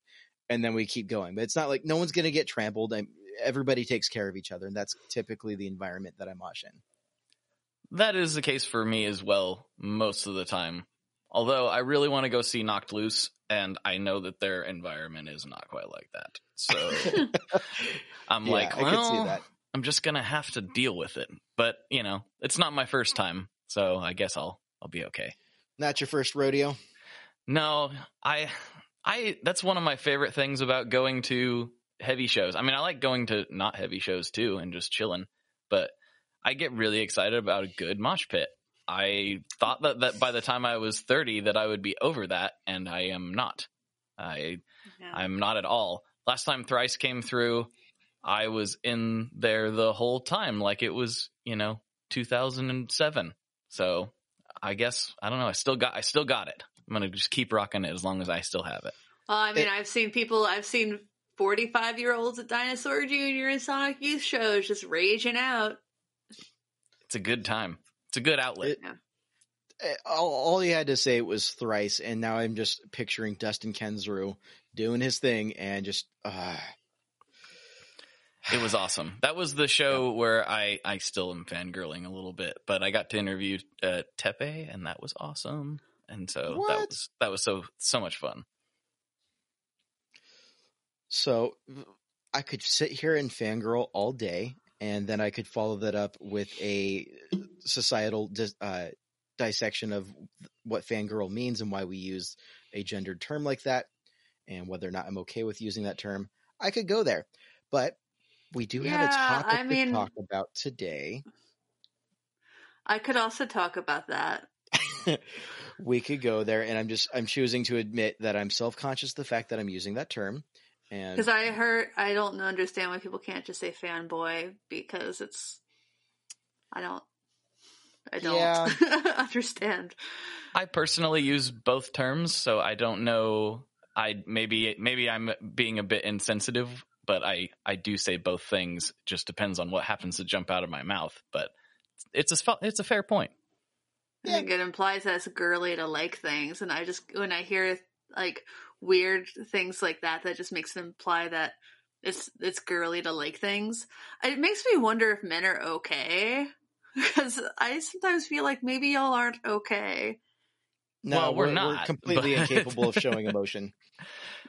and then we keep going. But it's not like no one's gonna get trampled. i everybody takes care of each other, and that's typically the environment that I mosh in. That is the case for me as well, most of the time. Although I really want to go see Knocked Loose, and I know that their environment is not quite like that. So <laughs> I'm Yeah, like, I could see well, that. I'm just gonna have to deal with it. But you know, it's not my first time, so I guess I'll I'll be okay. Not your first rodeo. No, I I that's one of my favorite things about going to heavy shows. I mean, I like going to not heavy shows too and just chilling, but I get really excited about a good mosh pit. I thought that, that by the time I was 30 that I would be over that and I am not. I Yeah. I'm not at all. Last time Thrice came through, I was in there the whole time like it was, you know, 2007. So, I guess I don't know, I still got I still got it. I'm going to just keep rocking it as long as I still have it. Well, I mean, I've seen people. I've seen forty-five year olds at Dinosaur Junior and Sonic Youth shows just raging out. It's a good time. It's a good outlet. It- Eh, all, all he had to say was thrice, and now I'm just picturing Dustin Kensrue doing his thing and just uh, It was awesome. That was the show where I I still am fangirling a little bit, but I got to interview uh, Teppei, and that was awesome. And so that was that was so so much fun. so. I could sit here and fangirl all day, and then I could follow that up with a societal dis- uh, dissection of what fangirl means and why we use a gendered term like that, and whether or not I'm okay with using that term. I could go there, but we do have a topic I mean- to talk about today. I could also talk about that. <laughs> we could go there and i'm just i'm choosing to admit that i'm self-conscious of the fact that i'm using that term and Because I heard, I don't understand why people can't just say fanboy because it's, I don't, I don't Yeah. <laughs> understand. I personally use both terms, so I don't know. I maybe maybe I'm being a bit insensitive, but I I do say both things. Just depends on what happens to jump out of my mouth. But it's a it's a fair point. I think it implies that it's girly to like things, and I just when I hear like weird things like that, that just makes it imply that it's it's girly to like things. It makes me wonder if men are okay <laughs> because I sometimes feel like maybe y'all aren't okay. no well, we're we're, not, completely but- incapable of showing <laughs> emotion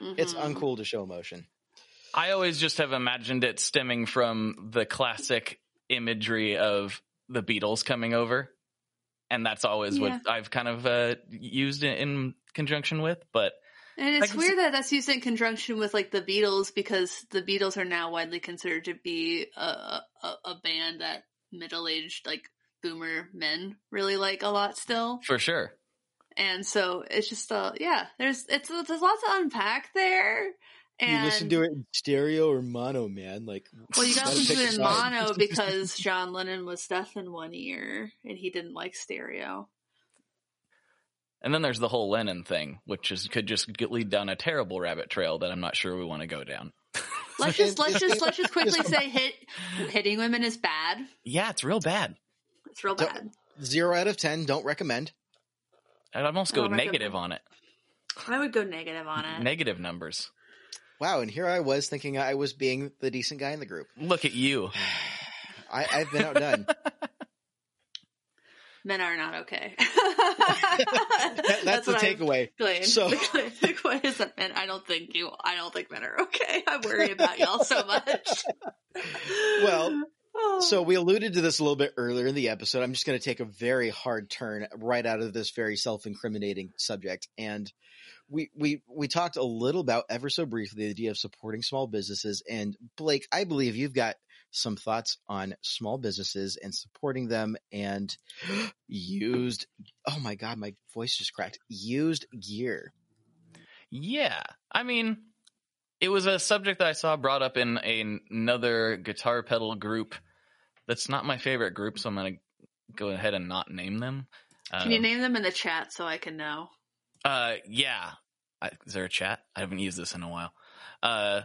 it's Mhm. uncool to show emotion I always just have imagined it stemming from the classic imagery of the Beatles coming over. And that's always Yeah. what I've kind of uh, used in, in conjunction with. But And it's can weird that that's used in conjunction with like the Beatles because the Beatles are now widely considered to be a a, a band that middle aged like boomer men really like a lot still. for sure, And so it's just uh yeah, there's it's there's lots to unpack there. And you listen to it in stereo or mono man like well, you gotta gotta listen to it in mono <laughs> because John Lennon was deaf in one ear and he didn't like stereo. And then there's the whole Lennon thing, which is could just get, lead down a terrible rabbit trail that I'm not sure we want to go down. <laughs> Let's just let's just let's just quickly say hit hitting women is bad. Yeah, it's real bad. It's real So- bad. zero out of ten don't recommend I'd almost go recommend. negative on it. I would go negative on it. Negative numbers. wow and here i was thinking i was being the decent guy in the group Look at you. <sighs> I, i've been outdone <laughs> Men are not okay. <laughs> That- that's, the takeaway. So- <laughs> the takeaway is that men, I don't think you, I don't think men are okay. I worry about y'all so much. <laughs> Well, Oh. <sighs> So we alluded to this a little bit earlier in the episode. I'm just going to take a very hard turn right out of this very self-incriminating subject, and we we we talked a little about ever so briefly the idea of supporting small businesses. And Blake, I believe you've got some thoughts on small businesses and supporting them and <gasps> used. Oh my god, my voice just cracked. Used gear. Yeah. I mean, it was a subject that I saw brought up in a, another guitar pedal group that's not my favorite group, so I'm going to go ahead and not name them. Can you Um, name them in the chat so I can know? Uh, yeah. I, is there a chat? I haven't used this in a while. Uh,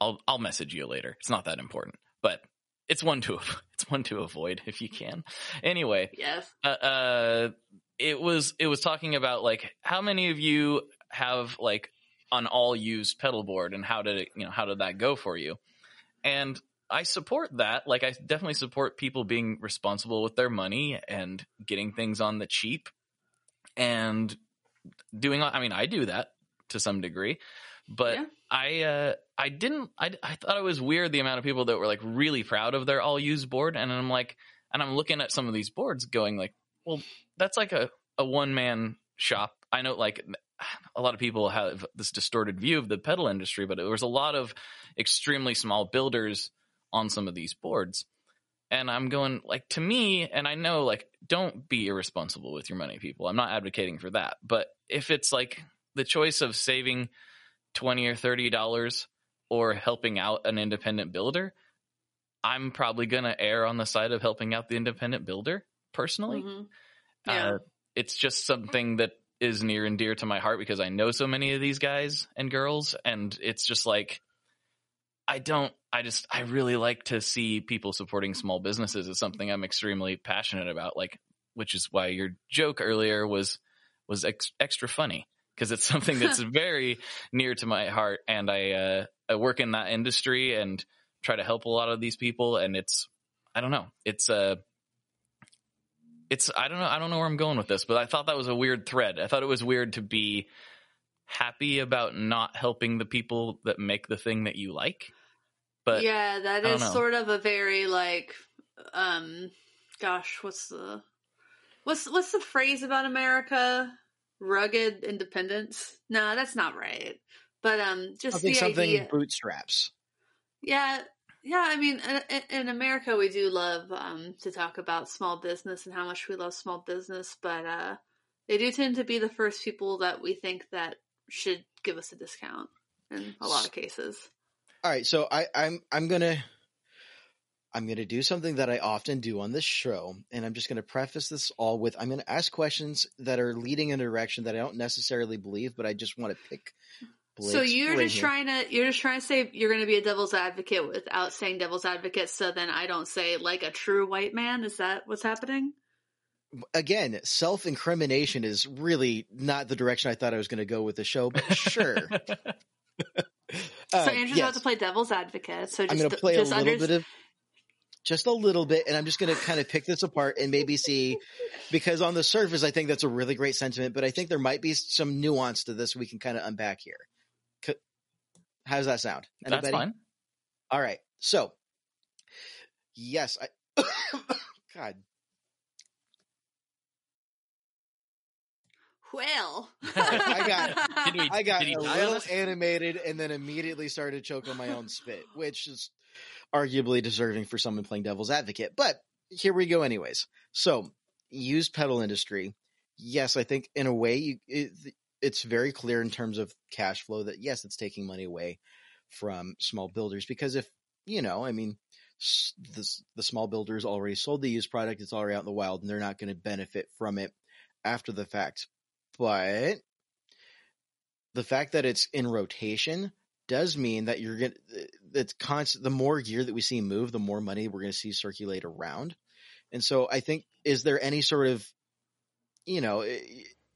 I'll I'll message you later. It's not that important, but it's one to <laughs> it's one to avoid if you can. Anyway, Yes. uh, uh, it was it was talking about like how many of you have like an all used pedal board and how did it you know how did that go for you? And I support that. Like I definitely support people being responsible with their money and getting things on the cheap and doing I mean I do that to some degree. But Yeah. I uh I didn't I I thought it was weird the amount of people that were like really proud of their all used board and I'm like and I'm looking at some of these boards going like, well, that's like a a one man shop. I know like a lot of people have this distorted view of the pedal industry, but there was a lot of extremely small builders on some of these boards. And I'm going like to me, and I know like don't be irresponsible with your money, people. I'm not advocating for that. But if it's like the choice of saving twenty or thirty dollars or helping out an independent builder, I'm probably gonna err on the side of helping out the independent builder personally. Mhm. Yeah. Uh, it's just something that is near and dear to my heart because I know so many of these guys and girls, and it's just like I don't. I just I really like to see people supporting small businesses. It's something I'm extremely passionate about. Like, which is why your joke earlier was was ex- extra funny because it's something that's <laughs> very near to my heart, and I uh, I work in that industry and try to help a lot of these people, and it's I don't know. It's uh it's I don't know I don't know where I'm going with this, but I thought that was a weird thread. I thought it was weird to be happy about not helping the people that make the thing that you like. But yeah, that is know. sort of a very like, um, gosh, what's the, what's what's the phrase about America? Rugged independence? No, that's not right. But um, just Something the something idea. bootstraps. Yeah, yeah. I mean, in, in America, we do love um, to talk about small business and how much we love small business, but uh, they do tend to be the first people that we think that should give us a discount in a lot of cases. All right, so I, I'm I'm gonna I'm gonna do something that I often do on this show, and I'm just gonna preface this all with I'm gonna ask questions that are leading in a direction that I don't necessarily believe, but I just want to pick. Blake's so you're just here. trying to you're just trying to say you're going to be a devil's advocate without saying devil's advocate, so then I don't say like a true white man. Is that what's happening? again. Self incrimination is really not the direction I thought I was going to go with the show, but sure. <laughs> so Uh, Andrew's yes. about to play devil's advocate. So just I'm going to play a little under- bit of just a little bit, and I'm just going to kind of pick this apart and maybe see because on the surface, I think that's a really great sentiment, but I think there might be some nuance to this we can kind of unpack here. How does that sound? that's fine. All right. So, yes, I. <coughs> God, well, I got <laughs> we- I got a little animated and then immediately started choking my own spit, which is arguably deserving for someone playing devil's advocate. But here we go, anyways. So, used pedal industry. Yes, I think in a way you, it, it's very clear in terms of cash flow that yes, it's taking money away from small builders because if you know, I mean, the the small builders already sold the used product; it's already out in the wild, and they're not going to benefit from it after the fact. But the fact that it's in rotation does mean that you're gonna it's constant. The more gear that we see move, the more money we're going to see circulate around. And so, I think is there any sort of you know eh,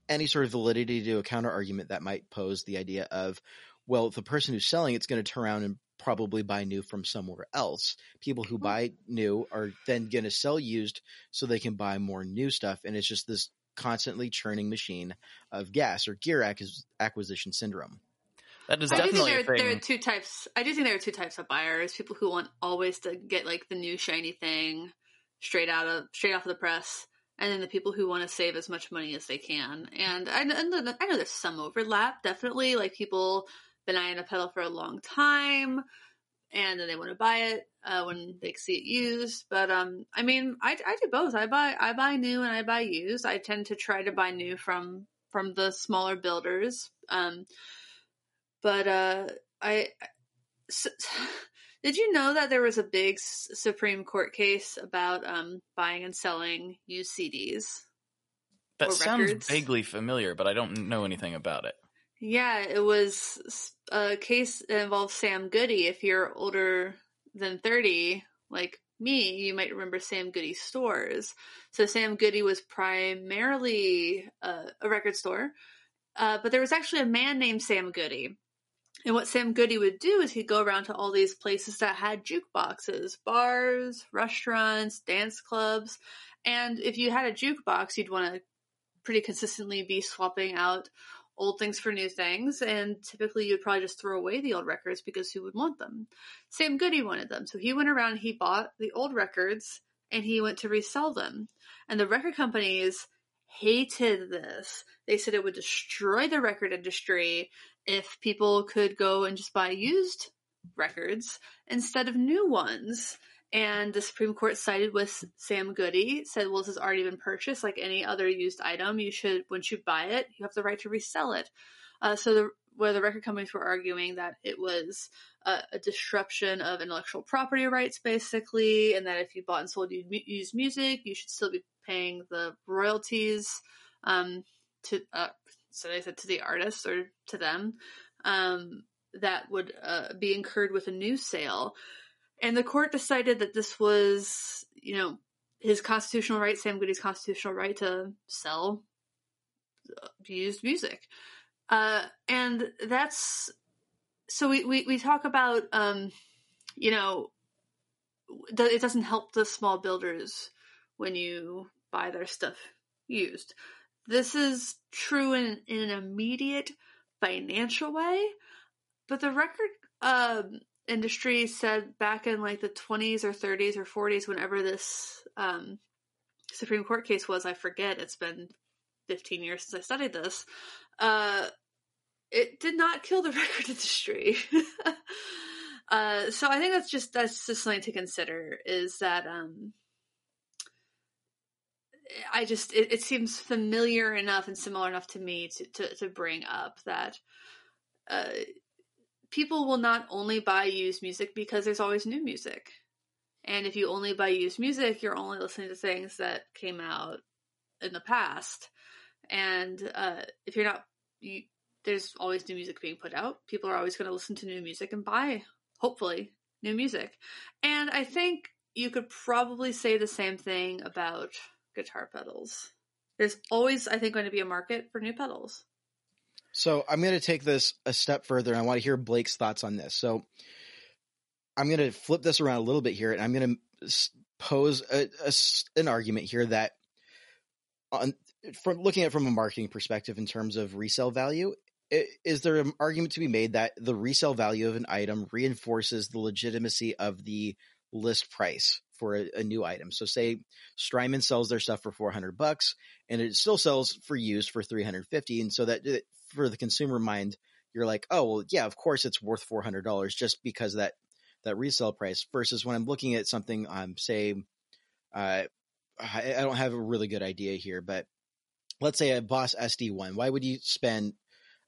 any sort of validity to a counter argument that might pose the idea of well the person who's selling it's going to turn around and probably buy new from somewhere else people who buy new are then going to sell used so they can buy more new stuff and it's just this constantly churning machine of gas or gear acquis- acquisition syndrome. That is I do think definitely there, a thing. there are two types. I do think there are two types of buyers: people who want always to get like the new shiny thing straight out of straight off of the press, and then the people who want to save as much money as they can. And I, and I know there's some overlap, definitely. Like people been eyeing a pedal for a long time, and then they want to buy it uh, when they see it used. But um, I mean, I, I do both. I buy I buy new and I buy used. I tend to try to buy new from from the smaller builders. Um, but uh, I. s <sighs> did you know that there was a big Supreme Court case about um, buying and selling used CDs? that sounds records. vaguely familiar, but I don't know anything about it. Yeah, it was a case that involved Sam Goody. If you're older than 30, like me, you might remember Sam Goody stores. So Sam Goody was primarily uh, a record store, uh, but there was actually a man named Sam Goody. And what Sam Goody would do is he'd go around to all these places that had jukeboxes, bars, restaurants, dance clubs. And if you had a jukebox, you'd want to pretty consistently be swapping out old things for new things. And typically you'd probably just throw away the old records because who would want them? Sam Goody wanted them. So he went around, he bought the old records and he went to resell them. And the record companies hated this. They said it would destroy the record industry if people could go and just buy used records instead of new ones. And the Supreme Court sided with Sam Goody, said, well, this has already been purchased like any other used item. You should, once you buy it, you have the right to resell it. Uh, so the, where the record companies were arguing that it was a, a disruption of intellectual property rights, basically, and that if you bought and sold used music, you should still be paying the royalties um, to, uh, so they said to the artists or to them, um, that would uh, be incurred with a new sale. And the court decided that this was, you know, his constitutional right, Sam Goody's constitutional right to sell uh, used music. Uh, and that's so we, we, we talk about, um, you know, it doesn't help the small builders when you buy their stuff used. This is true in, in an immediate financial way, but the record um, industry said back in like the 20s or 30s or 40s, whenever this um, Supreme Court case was, I forget, it's been 15 years since I studied this, uh, it did not kill the <laughs> record industry. <laughs> uh, so I think that's just that's just something to consider is that um, I just it, it seems familiar enough and similar enough to me to to, to bring up that uh, people will not only buy used music because there's always new music. And if you only buy used music, you're only listening to things that came out in the past. And uh, if you're not, you, there's always new music being put out. People are always going to listen to new music and buy, hopefully, new music. And I think you could probably say the same thing about guitar pedals. There's always, I think, going to be a market for new pedals. So I'm going to take this a step further, and I want to hear Blake's thoughts on this. So I'm going to flip this around a little bit here, and I'm going to pose a, a, an argument here that, on from looking at it from a marketing perspective in terms of resale value, is there an argument to be made that the resale value of an item reinforces the legitimacy of the list price for a, a, new item. So say Strymon sells their stuff for 400 bucks and it still sells for used for 350. And so that for the consumer mind, you're like, oh, well, yeah, of course it's worth $400 just because that, that resale price versus when I'm looking at something, um, say, uh, I, I don't have a really good idea here, but let's say a Boss SD1, why would you spend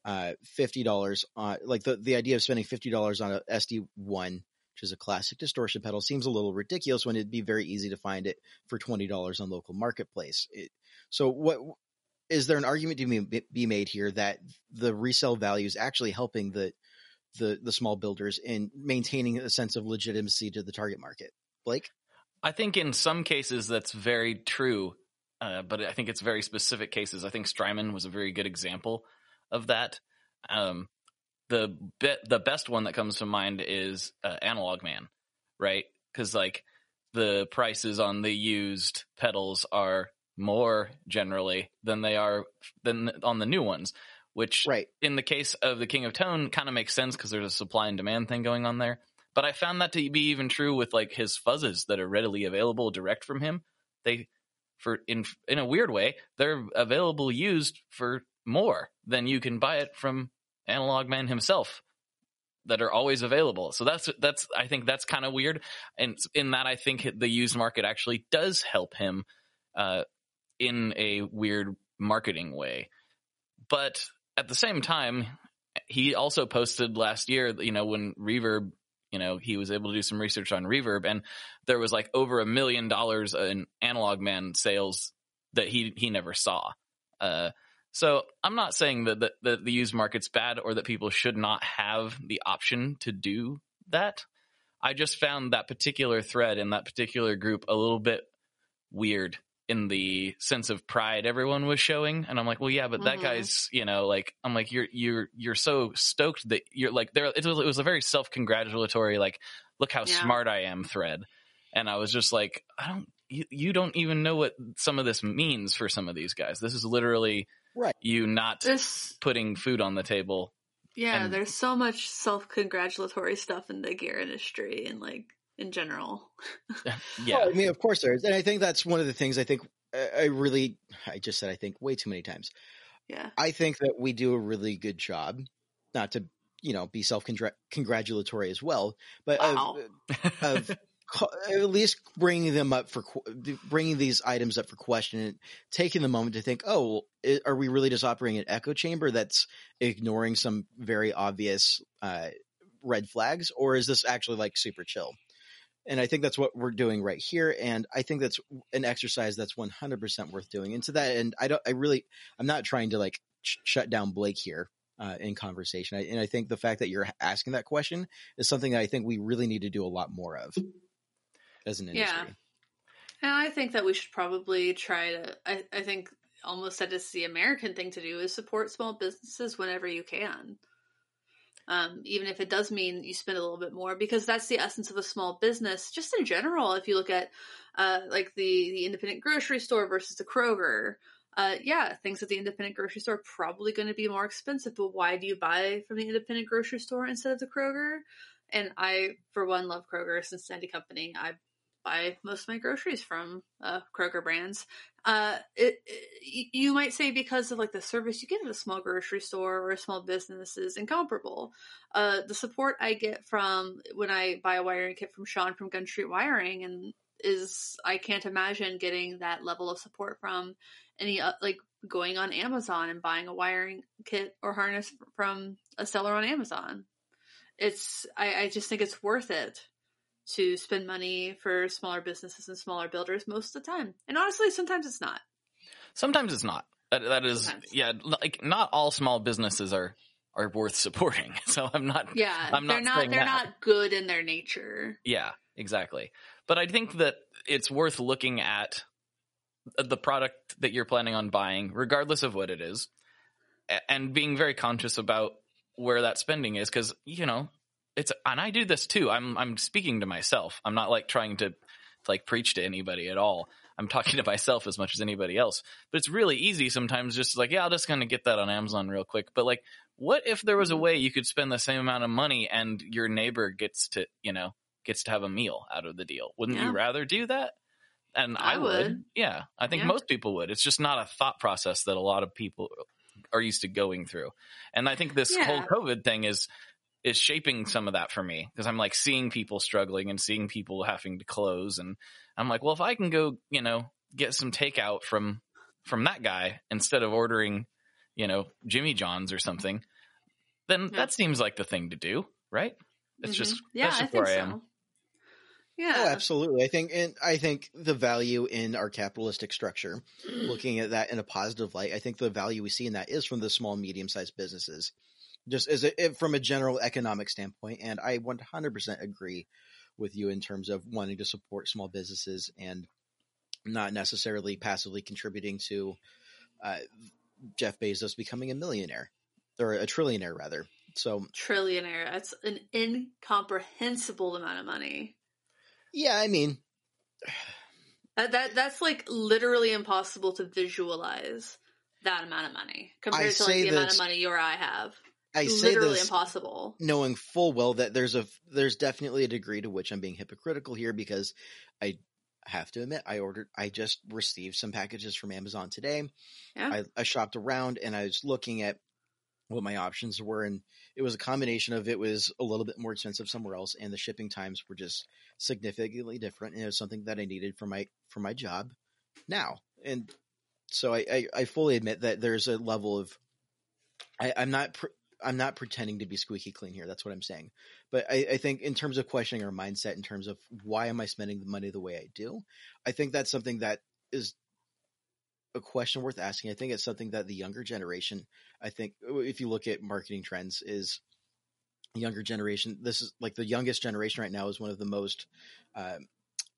uh, $50 on like the, the idea of spending $50 on a SD1 which is a classic distortion pedal, seems a little ridiculous when it'd be very easy to find it for twenty dollars on local marketplace. It, so, what is there an argument to be made here that the resale value is actually helping the the the small builders in maintaining a sense of legitimacy to the target market? Blake, I think in some cases that's very true, uh, but I think it's very specific cases. I think Strymon was a very good example of that. Um, the be- the best one that comes to mind is uh, Analog Man, right? Because like the prices on the used pedals are more generally than they are than on the new ones, which Right. in the case of the King of Tone kind of makes sense because there's a supply and demand thing going on there. But I found that to be even true with like his fuzzes that are readily available direct from him. They for in in a weird way, they're available used for more than you can buy it from Analog Man himself that are always available. So that's that's I think that's kind of weird and in that I think the used market actually does help him uh in a weird marketing way. But at the same time, he also posted last year, you know, when Reverb, you know, he was able to do some research on Reverb and there was like over a million dollars in Analog Man sales that he he never saw. Uh so I'm not saying that the, that the used market's bad or that people should not have the option to do that. I just found that particular thread in that particular group a little bit weird in the sense of pride everyone was showing and i'm like well yeah but that Mhm. guy's you know like i'm like you're you're you're so stoked that you're like there it was, it was a very self-congratulatory like look how Yeah. smart i am thread and i was just like i don't you, you don't even know what some of this means for some of these guys this is literally Right. you not This, putting food on the table yeah, And- there's so much self-congratulatory stuff in the gear industry and like in general. <laughs> yeah Well, I mean, of course there is, and I think that's one of the things I think I I really, I just said I think way too many times. Yeah. I think that we do a really good job, not to you know be self congratulatory as well, but Wow. of, of co- at least bringing them up for bringing these items up for question and taking the moment to think, oh, are we really just operating an echo chamber that's ignoring some very obvious uh, red flags, or is this actually like super chill? And I think that's what we're doing right here. And I think that's an exercise that's 100% worth doing. And that end, I don't, I really, I'm not trying to like sh- shut down Blake here uh, in conversation. I, and I think the fact that you're asking that question is something that I think we really need to do a lot more of as an Yeah. And I think that we should probably try to. I, I think almost that is the American thing to do is support small businesses whenever you can. Um, even if it does mean you spend a little bit more, because that's the essence of a small business. Just in general, if you look at uh, like the the independent grocery store versus the Kroger, uh, yeah, things at the independent grocery store are probably going to be more expensive. But why do you buy from the independent grocery store instead of the Kroger? And I, for one, love Kroger, Cincinnati company. I buy most of my groceries from uh, Kroger brands. Uh, it, it, you might say because of like the service you get at a small grocery store or a small business is incomparable. Uh, the support I get from when I buy a wiring kit from Sean from Gun Street Wiring and is I can't imagine getting that level of support from any uh, like going on Amazon and buying a wiring kit or harness from a seller on Amazon. It's I, I just think it's worth it to spend money for smaller businesses and smaller builders most of the time. And honestly, sometimes it's not. Sometimes it's not. That, that is, Sometimes. yeah, like not all small businesses are are worth supporting. <laughs> So I'm not. Yeah, I'm they're not not saying they're that. not good in their nature. Yeah, exactly. But I think that it's worth looking at the product that you're planning on buying, regardless of what it is, and being very conscious about where that spending is, because you know it's. And I do this too. I'm I'm speaking to myself. I'm not like trying to like preach to anybody at all. I'm talking to <laughs> myself as much as anybody else. But it's really easy sometimes just like, yeah, I'll just kind of get that on Amazon real quick. But like, what if there was a mm-hmm. way you could spend the same amount of money and your neighbor gets to, you know, gets to have a meal out of the deal? Wouldn't Yeah. you rather do that? And I, I would. would. Yeah. I think Yeah. most people would. It's just not a thought process that a lot of people are used to going through. And I think this Yeah. whole COVID thing is is shaping some of that for me because I'm like seeing people struggling and seeing people having to close and I'm like, well, if I can go, you know, get some takeout from from that guy instead of ordering, you know, Jimmy John's or something, then Yeah. that seems like the thing to do, right? It's Mhm. just yeah, that's I just think where I so. Yeah, Oh, absolutely. I think, and I think the value in our capitalistic structure, <clears throat> looking at that in a positive light, I think the value we see in that is from the small, medium sized businesses, just as a, from a general economic standpoint. And I 100% agree with you in terms of wanting to support small businesses and not necessarily passively contributing to uh, Jeff Bezos becoming a millionaire or a trillionaire, rather. So, trillionaire. That's an incomprehensible amount of money. yeah, I mean, <sighs> That, that that's like literally impossible to visualize that amount of money compared I to like the amount of money you or I have. I say literally this impossible. knowing full well that there's a there's definitely a degree to which I'm being hypocritical here because I have to admit I ordered I just received some packages from Amazon today. Yeah. I, I shopped around and I was looking at what my options were and it was a combination of it was a little bit more expensive somewhere else and the shipping times were just significantly different and it was something that I needed for my for my job now. And so I I, I fully admit that there's a level of I, I'm not pr- I'm not pretending to be squeaky clean here. That's what I'm saying. But I, I think in terms of questioning our mindset, in terms of why am I spending the money the way I do, I think that's something that is a question worth asking. I think it's something that the younger generation, I think, if you look at marketing trends, is younger generation. This is like the youngest generation right now is one of the most uh,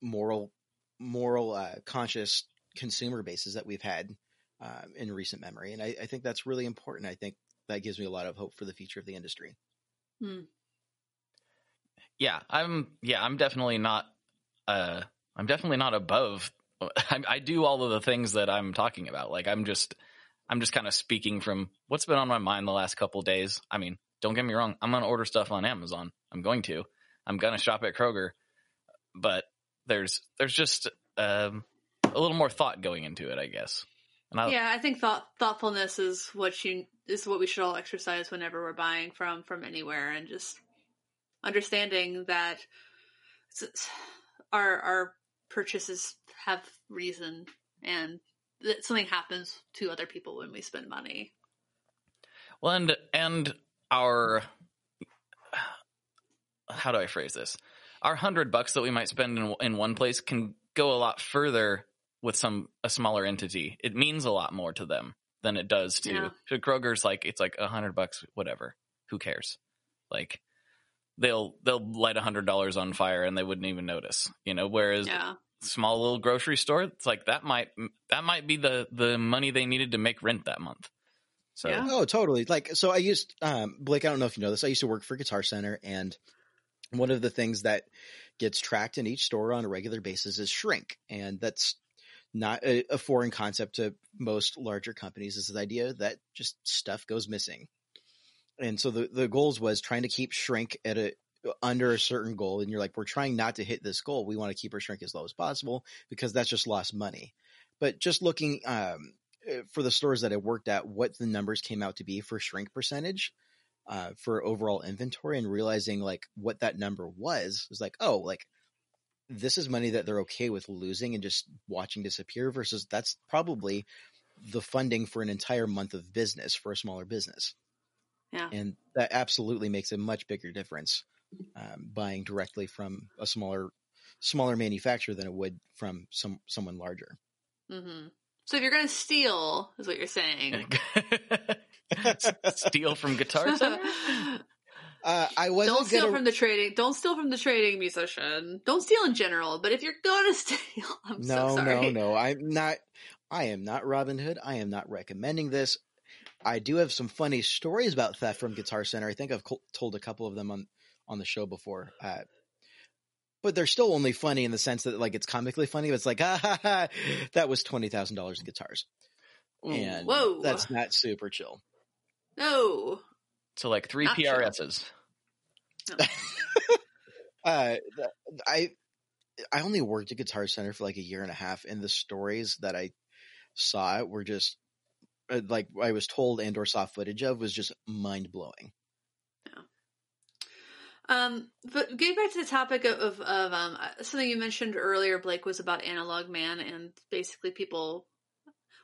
moral, moral, uh, conscious consumer bases that we've had um, in recent memory, and I, I think that's really important. I think that gives me a lot of hope for the future of the industry. Yeah, I'm. Yeah, I'm definitely not. Uh, I'm definitely not above. <laughs> I, I do all of the things that I'm talking about. Like I'm just, I'm just kind of speaking from what's been on my mind the last couple of days. I mean, don't get me wrong. I'm gonna order stuff on Amazon. I'm going to. I'm gonna shop at Kroger, but there's there's just um, a little more thought going into it, I guess. And I, yeah, I think thought thoughtfulness is what you is what we should all exercise whenever we're buying from from anywhere, and just understanding that our our purchases have reason, and that something happens to other people when we spend money. Well, and and our how do I phrase this? Our hundred bucks that we might spend in in one place can go a lot further with some a smaller entity. It means a lot more to them than it does to Yeah. to Kroger's. Like it's like a hundred bucks, whatever. Who cares? Like they'll they'll light a hundred dollars on fire and they wouldn't even notice. You know, whereas Yeah, small little grocery store, it's like that might that might be the the money they needed to make rent that month. So Yeah. Oh, totally. Like, so I used, um, Blake, I don't know if you know this. I used to work for Guitar Center and one of the things that gets tracked in each store on a regular basis is shrink. And that's not a, a foreign concept to most larger companies is the idea that just stuff goes missing. And so the, the goals was trying to keep shrink at a, under a certain goal. And you're like, we're trying not to hit this goal. We want to keep our shrink as low as possible because that's just lost money. But just looking, um, uh, for the stores that I worked at, what the numbers came out to be for shrink percentage uh, for overall inventory, and realizing like what that number was was like, oh, like this is money that they're okay with losing and just watching disappear. Versus that's probably the funding for an entire month of business for a smaller business, yeah, and that absolutely makes a much bigger difference um, buying directly from a smaller smaller manufacturer than it would from some someone larger. Mm-hmm. So if you're gonna steal, is what you're saying. <laughs> steal from Guitar Center. <laughs> Uh, I wasn't don't steal gonna, from the trading. Don't steal from the trading musician. Don't steal in general. But if you're gonna <laughs> steal, I'm no, so sorry. no, no. I'm not. I am not Robin Hood. I am not recommending this. I do have some funny stories about theft from Guitar Center. I think I've told a couple of them on on the show before. Uh, but they're still only funny in the sense that like it's comically funny. But it's like, <laughs> ah, ha, ha, that was twenty thousand dollars in guitars, and Whoa. that's not super chill. No. So like three Not sure. <laughs> Uh, I I only worked at Guitar Center for like a year and a half, and the stories that I saw were just uh, like I was told and or saw footage of was just mind blowing. Um, but getting back to the topic of, of, of um, uh, something you mentioned earlier, Blake, was about Analog Man and basically people.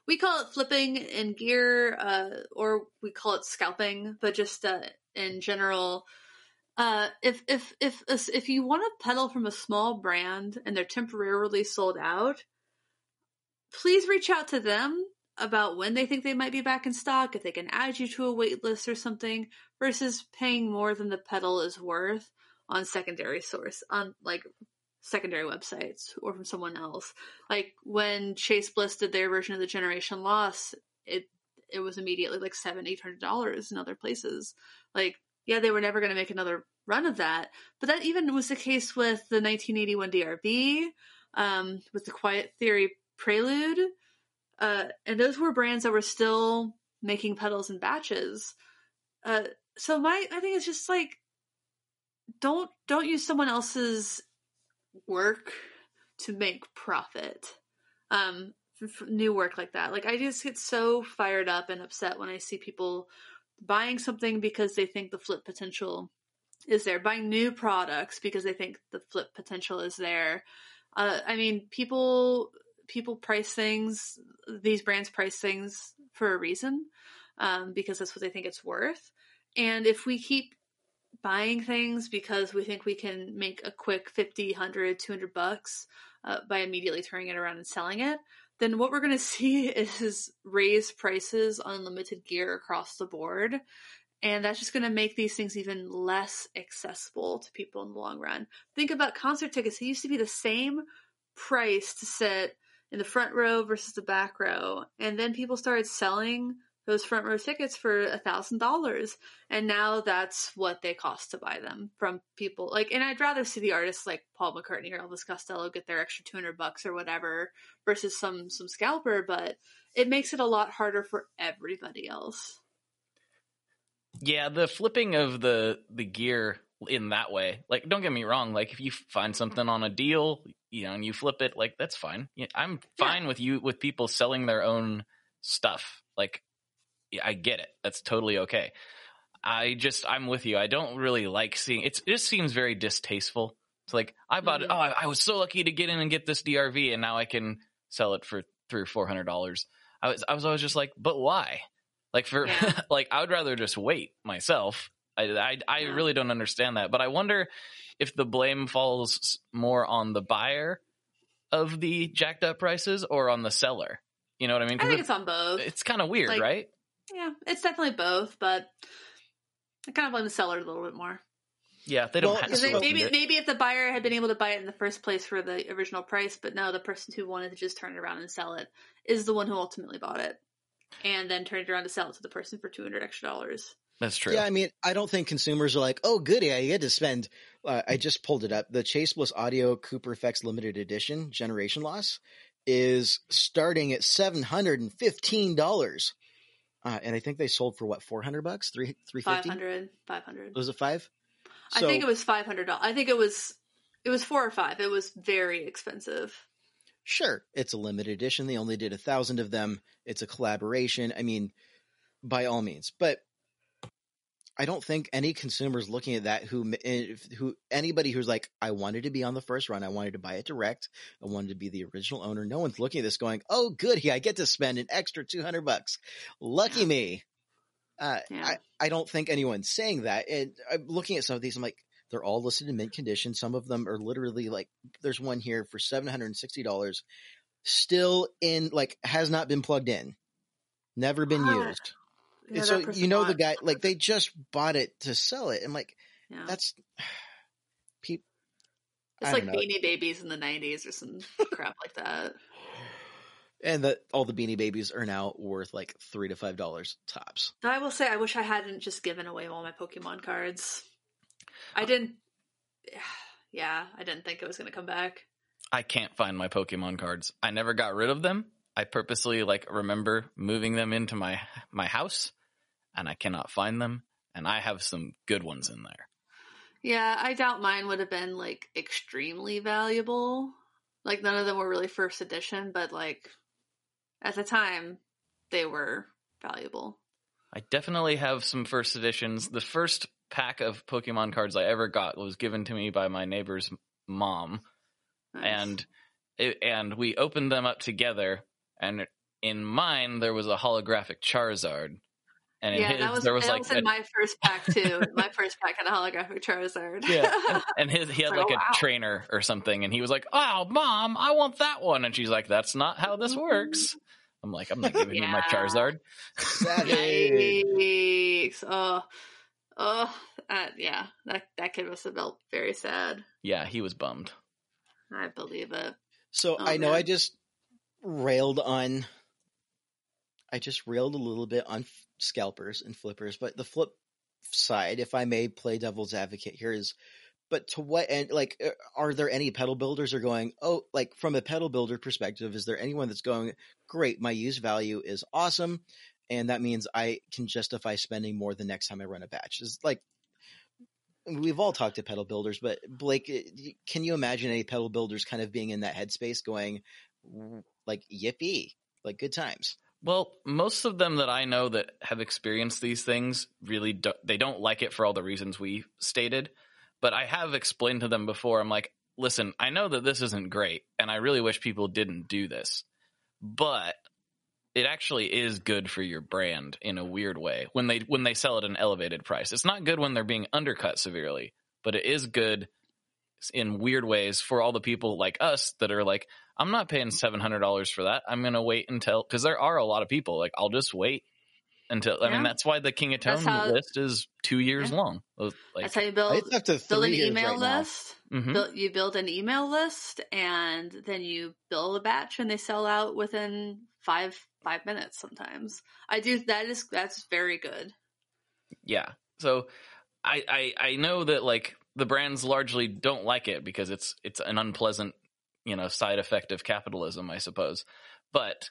We call it flipping in gear, uh, or we call it scalping, but just uh, in general, uh, if if if if you want to pedal from a small brand and they're temporarily sold out, please reach out to them about when they think they might be back in stock, if they can add you to a wait list or something, versus paying more than the pedal is worth on secondary source on like secondary websites or from someone else. Like when Chase Bliss did their version of the Generation Loss, it it was immediately like seven, eight hundred dollars in other places. Like, yeah, they were never gonna make another run of that. But that even was the case with the nineteen eighty one DRV. um, with the Quiet Theory Prelude, uh, and those were brands that were still making pedals in batches. Uh, so my I think it's just like don't don't use someone else's work to make profit. Um, new work like that. Like I just get so fired up and upset when I see people buying something because they think the flip potential is there, buying new products because they think the flip potential is there. Uh, I mean, people people price things. These brands price things for a reason um, because that's what they think it's worth. And if we keep buying things because we think we can make a quick 50, 100, 200 bucks uh, by immediately turning it around and selling it, then what we're going <laughs> to see is raise prices on limited gear across the board. And that's just going to make these things even less accessible to people in the long run. Think about concert tickets. It used to be the same price to sit in the front row versus the back row. And then people started selling those front row tickets for a thousand dollars. And now that's what they cost to buy them from people. Like and i'd rather see the artists like paul mccartney or elvis costello get their extra 200 bucks or whatever versus some some scalper but it makes it a lot harder for everybody else. Yeah the flipping of the the gear in that way like don't get me wrong like if you find something on a deal you know and you flip it like that's fine. I'm fine yeah. with you with people selling their own stuff. Like I get it. That's totally okay. I just I'm with you. I don't really like seeing it. Just seems very distasteful. It's like I bought mm-hmm. it. Oh, I, I, was so lucky to get in and get this DRV, and now I can sell it for three or four hundred dollars. I was I was always just like, but why? Like for yeah. <laughs> like I would rather just wait myself. I I, I yeah. really don't understand that. But I wonder if the blame falls more on the buyer of the jacked up prices or on the seller. You know what I mean? I think it's on both. It's kind of weird, like, right? Yeah, it's definitely both, but I kind of blame the seller a little bit more. Yeah, they don't. Well, have to maybe it. maybe if the buyer had been able to buy it in the first place for the original price, but now the person who wanted to just turn it around and sell it is the one who ultimately bought it, and then turned it around to sell it to the person for two hundred extra dollars. That's true. Yeah, I mean, I don't think consumers are like, "Oh, goody, I get to spend." Uh, I just pulled it up. The Chase Bliss Audio Cooper Effects Limited Edition Generation Loss is starting at seven hundred and fifteen dollars. Uh, and I think they sold for what, 400 bucks? Three, 350? 500, 500. Was it five? So, I think it was $500. I think it was, it was four or five. It was very expensive. Sure. It's a limited edition. They only did a thousand of them. It's a collaboration. I mean, by all means, but I don't think any consumers looking at that who who anybody who's like I wanted to be on the first run, I wanted to buy it direct, I wanted to be the original owner. No one's looking at this going, "Oh, good, I get to spend an extra 200 bucks. Lucky me." Uh, yeah. I, I don't think anyone's saying that. And I'm looking at some of these, I'm like, they're all listed in mint condition. Some of them are literally like, there's one here for $760, still in, like, has not been plugged in, never been used yeah, so you know the guy like they just bought it to sell it and like yeah. that's <sighs> people it's like know. beanie babies in the 90s or some crap like that. <sighs> And that all the beanie babies are now worth like three to five dollars tops. I will say i wish i hadn't just given away all my pokemon cards. I uh didn't <sighs> yeah i didn't think it was going to come back. I can't find my pokemon cards. I never got rid of them. I purposely like remember moving them into my my house and I cannot find them. And I have some good ones in there. Yeah, I doubt mine would have been like extremely valuable. Like none of them were really first edition, but like at the time they were valuable. I definitely have some first editions. The first pack of Pokemon cards I ever got was given to me by my neighbor's mom. Nice. And it, and we opened them up together and in mine there was a holographic Charizard and yeah, his, that was, there was like was in my first pack too. my first pack had a holographic Charizard. yeah, <laughs> and, and his he had like, like oh, a wow. trainer or something, and he was like, "Oh, mom, I want that one," and she's like, "That's not how this works." I'm like, "I'm not giving yeah. you my Charizard." <laughs> Yikes! Oh, oh, uh, yeah, that that kid must have felt very sad. Yeah, he was bummed. I believe it. So oh, I know man. I just railed on. I just railed a little bit on scalpers and flippers. But the flip side, if I may play devil's advocate here, is but to what end? Like, uh, are there any pedal builders are going? Oh, like from a pedal builder perspective, is there anyone that's going? Great, my use value is awesome, and that means I can justify spending more the next time I run a batch. Is like we've all talked to pedal builders, but Blake, uh, can you imagine any pedal builders kind of being in that headspace, going like yippee, like good times? Well, most of them that I know that have experienced these things really do, they don't like it for all the reasons we stated. But I have explained to them before. I'm like, listen, I know that this isn't great, and I really wish people didn't do this, but it actually is good for your brand in a weird way when they when they sell at an elevated price. It's not good when they're being undercut severely, but it is good in weird ways for all the people like us that are like, I'm not paying seven hundred dollars for that. I'm gonna wait until because there are a lot of people like I'll just wait until. I mean, that's why the King of Tone how, list is two years yeah. long. Like, that's how you build. build an email right list. Mm-hmm. Build, you build an email list, and then you build a batch, and they sell out within five five minutes. Sometimes I do. That is that's very good. Yeah. So I I I know that like the brands largely don't like it because it's it's an unpleasant you know side effect of capitalism, I suppose. But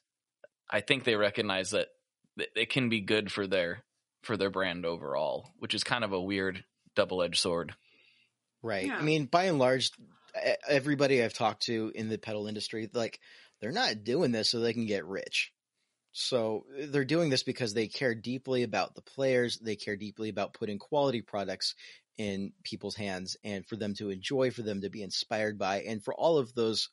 I think they recognize that it can be good for their for their brand overall, which is kind of a weird double edged sword. Right. Yeah. I mean, by and large, everybody I've talked to in the pedal industry, like they're not doing this so they can get rich. So they're doing this because they care deeply about the players. They care deeply about putting quality products in people's hands and for them to enjoy, for them to be inspired by, and for all of those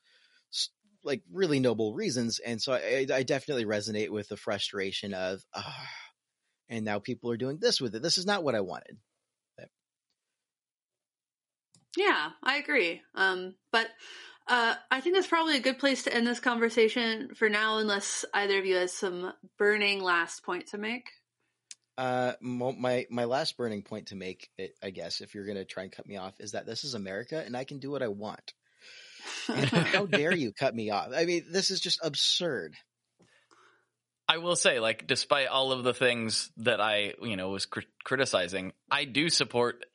like really noble reasons. And so I, I definitely resonate with the frustration of, ah, and now people are doing this with it. This is not what I wanted. But. Yeah, I agree. Um, but uh, I think that's probably a good place to end this conversation for now, unless either of you has some burning last point to make. Uh, my my last burning point to make, I guess, if you're going to try and cut me off, is that this is America and I can do what I want. how <laughs> dare you cut me off? I mean, this is just absurd. I will say, like, despite all of the things that I, you know, was cr- criticizing, I do support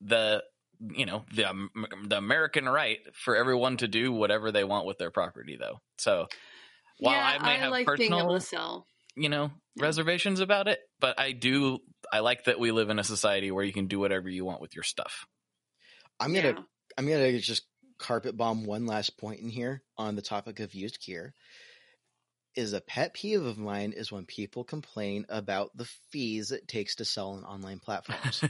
the, you know, the um, the American right for everyone to do whatever they want with their property, though. So, while yeah, I may I have like personal, you know, reservations about it, but I do I like that we live in a society where you can do whatever you want with your stuff. I'm gonna yeah. I'm gonna just carpet bomb one last point in here on the topic of used gear. Is a pet peeve of mine is when people complain about the fees it takes to sell on online platforms.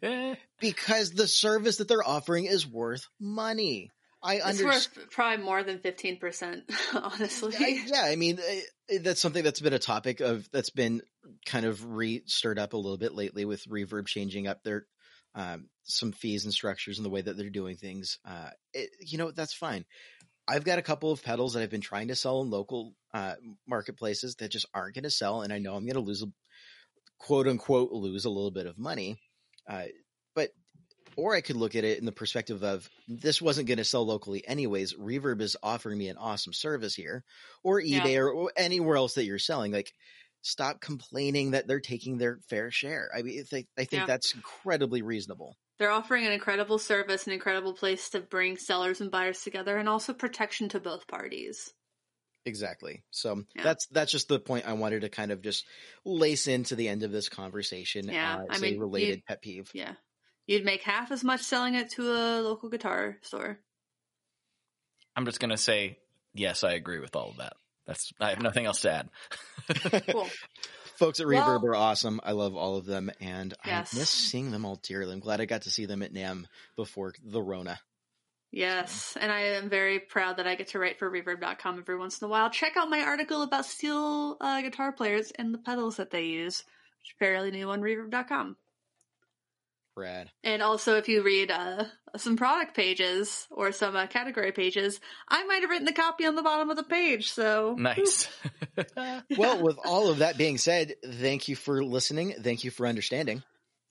<laughs> because the service that they're offering is worth money. I understand. It's worth probably more than fifteen percent, <laughs> honestly. I, yeah, I mean eh, eh, that's something that's been a topic of that's been kind of re stirred up a little bit lately with Reverb changing up their um, some fees and structures and the way that they're doing things. Uh, it, you know that's fine. I've got a couple of pedals that I've been trying to sell in local uh, marketplaces that just aren't going to sell, and I know I'm going to lose a quote unquote lose a little bit of money. Uh, or I could look at it in the perspective of this wasn't going to sell locally anyways. Reverb is offering me an awesome service here, or eBay yeah. or, or, anywhere else that you're selling. Like, stop complaining that they're taking their fair share. I mean, I think, I think yeah. that's incredibly reasonable. They're offering an incredible service, an incredible place to bring sellers and buyers together, and also protection to both parties. Exactly. So yeah. that's that's just the point I wanted to kind of just lace into the end of this conversation. Yeah, I mean, related you, pet peeve. Yeah, You'd make half as much selling it to a local guitar store. I'm just gonna say yes, I agree with all of that. That's I have nothing else to add. <laughs> cool. Folks at Reverb well, are awesome. I love all of them, and yes. I miss seeing them all dearly. I'm glad I got to see them at NAMM before the Rona. Yes, and I am very proud that I get to write for Reverb.com every once in a while. Check out my article about steel uh, guitar players and the pedals that they use, which is fairly new on Reverb.com. Rad. And also, if you read uh, some product pages or some uh, category pages, I might have written the copy on the bottom of the page. So nice. <laughs> well, with all of that being said, thank you for listening. Thank you for understanding.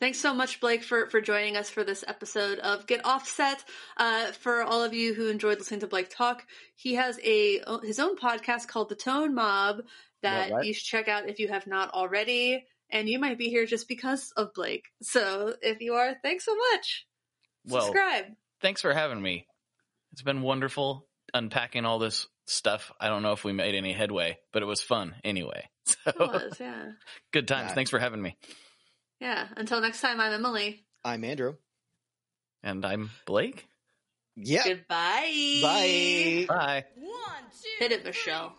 Thanks so much, Blake, for, for joining us for this episode of Get Offset. Uh, for all of you who enjoyed listening to Blake talk, he has a his own podcast called The Tone Mob that you should check out if you have not already and you might be here just because of Blake. So if you are, thanks so much. Well, Subscribe. thanks for having me. It's been wonderful unpacking all this stuff. I don't know if we made any headway, but it was fun anyway. <laughs> So It was, yeah. <laughs> good times. Yeah. Thanks for having me. Yeah. Until next time, I'm Emily. I'm Andrew. And I'm Blake. Yeah. Goodbye. Bye. Bye. One, two, Hit it, Michelle.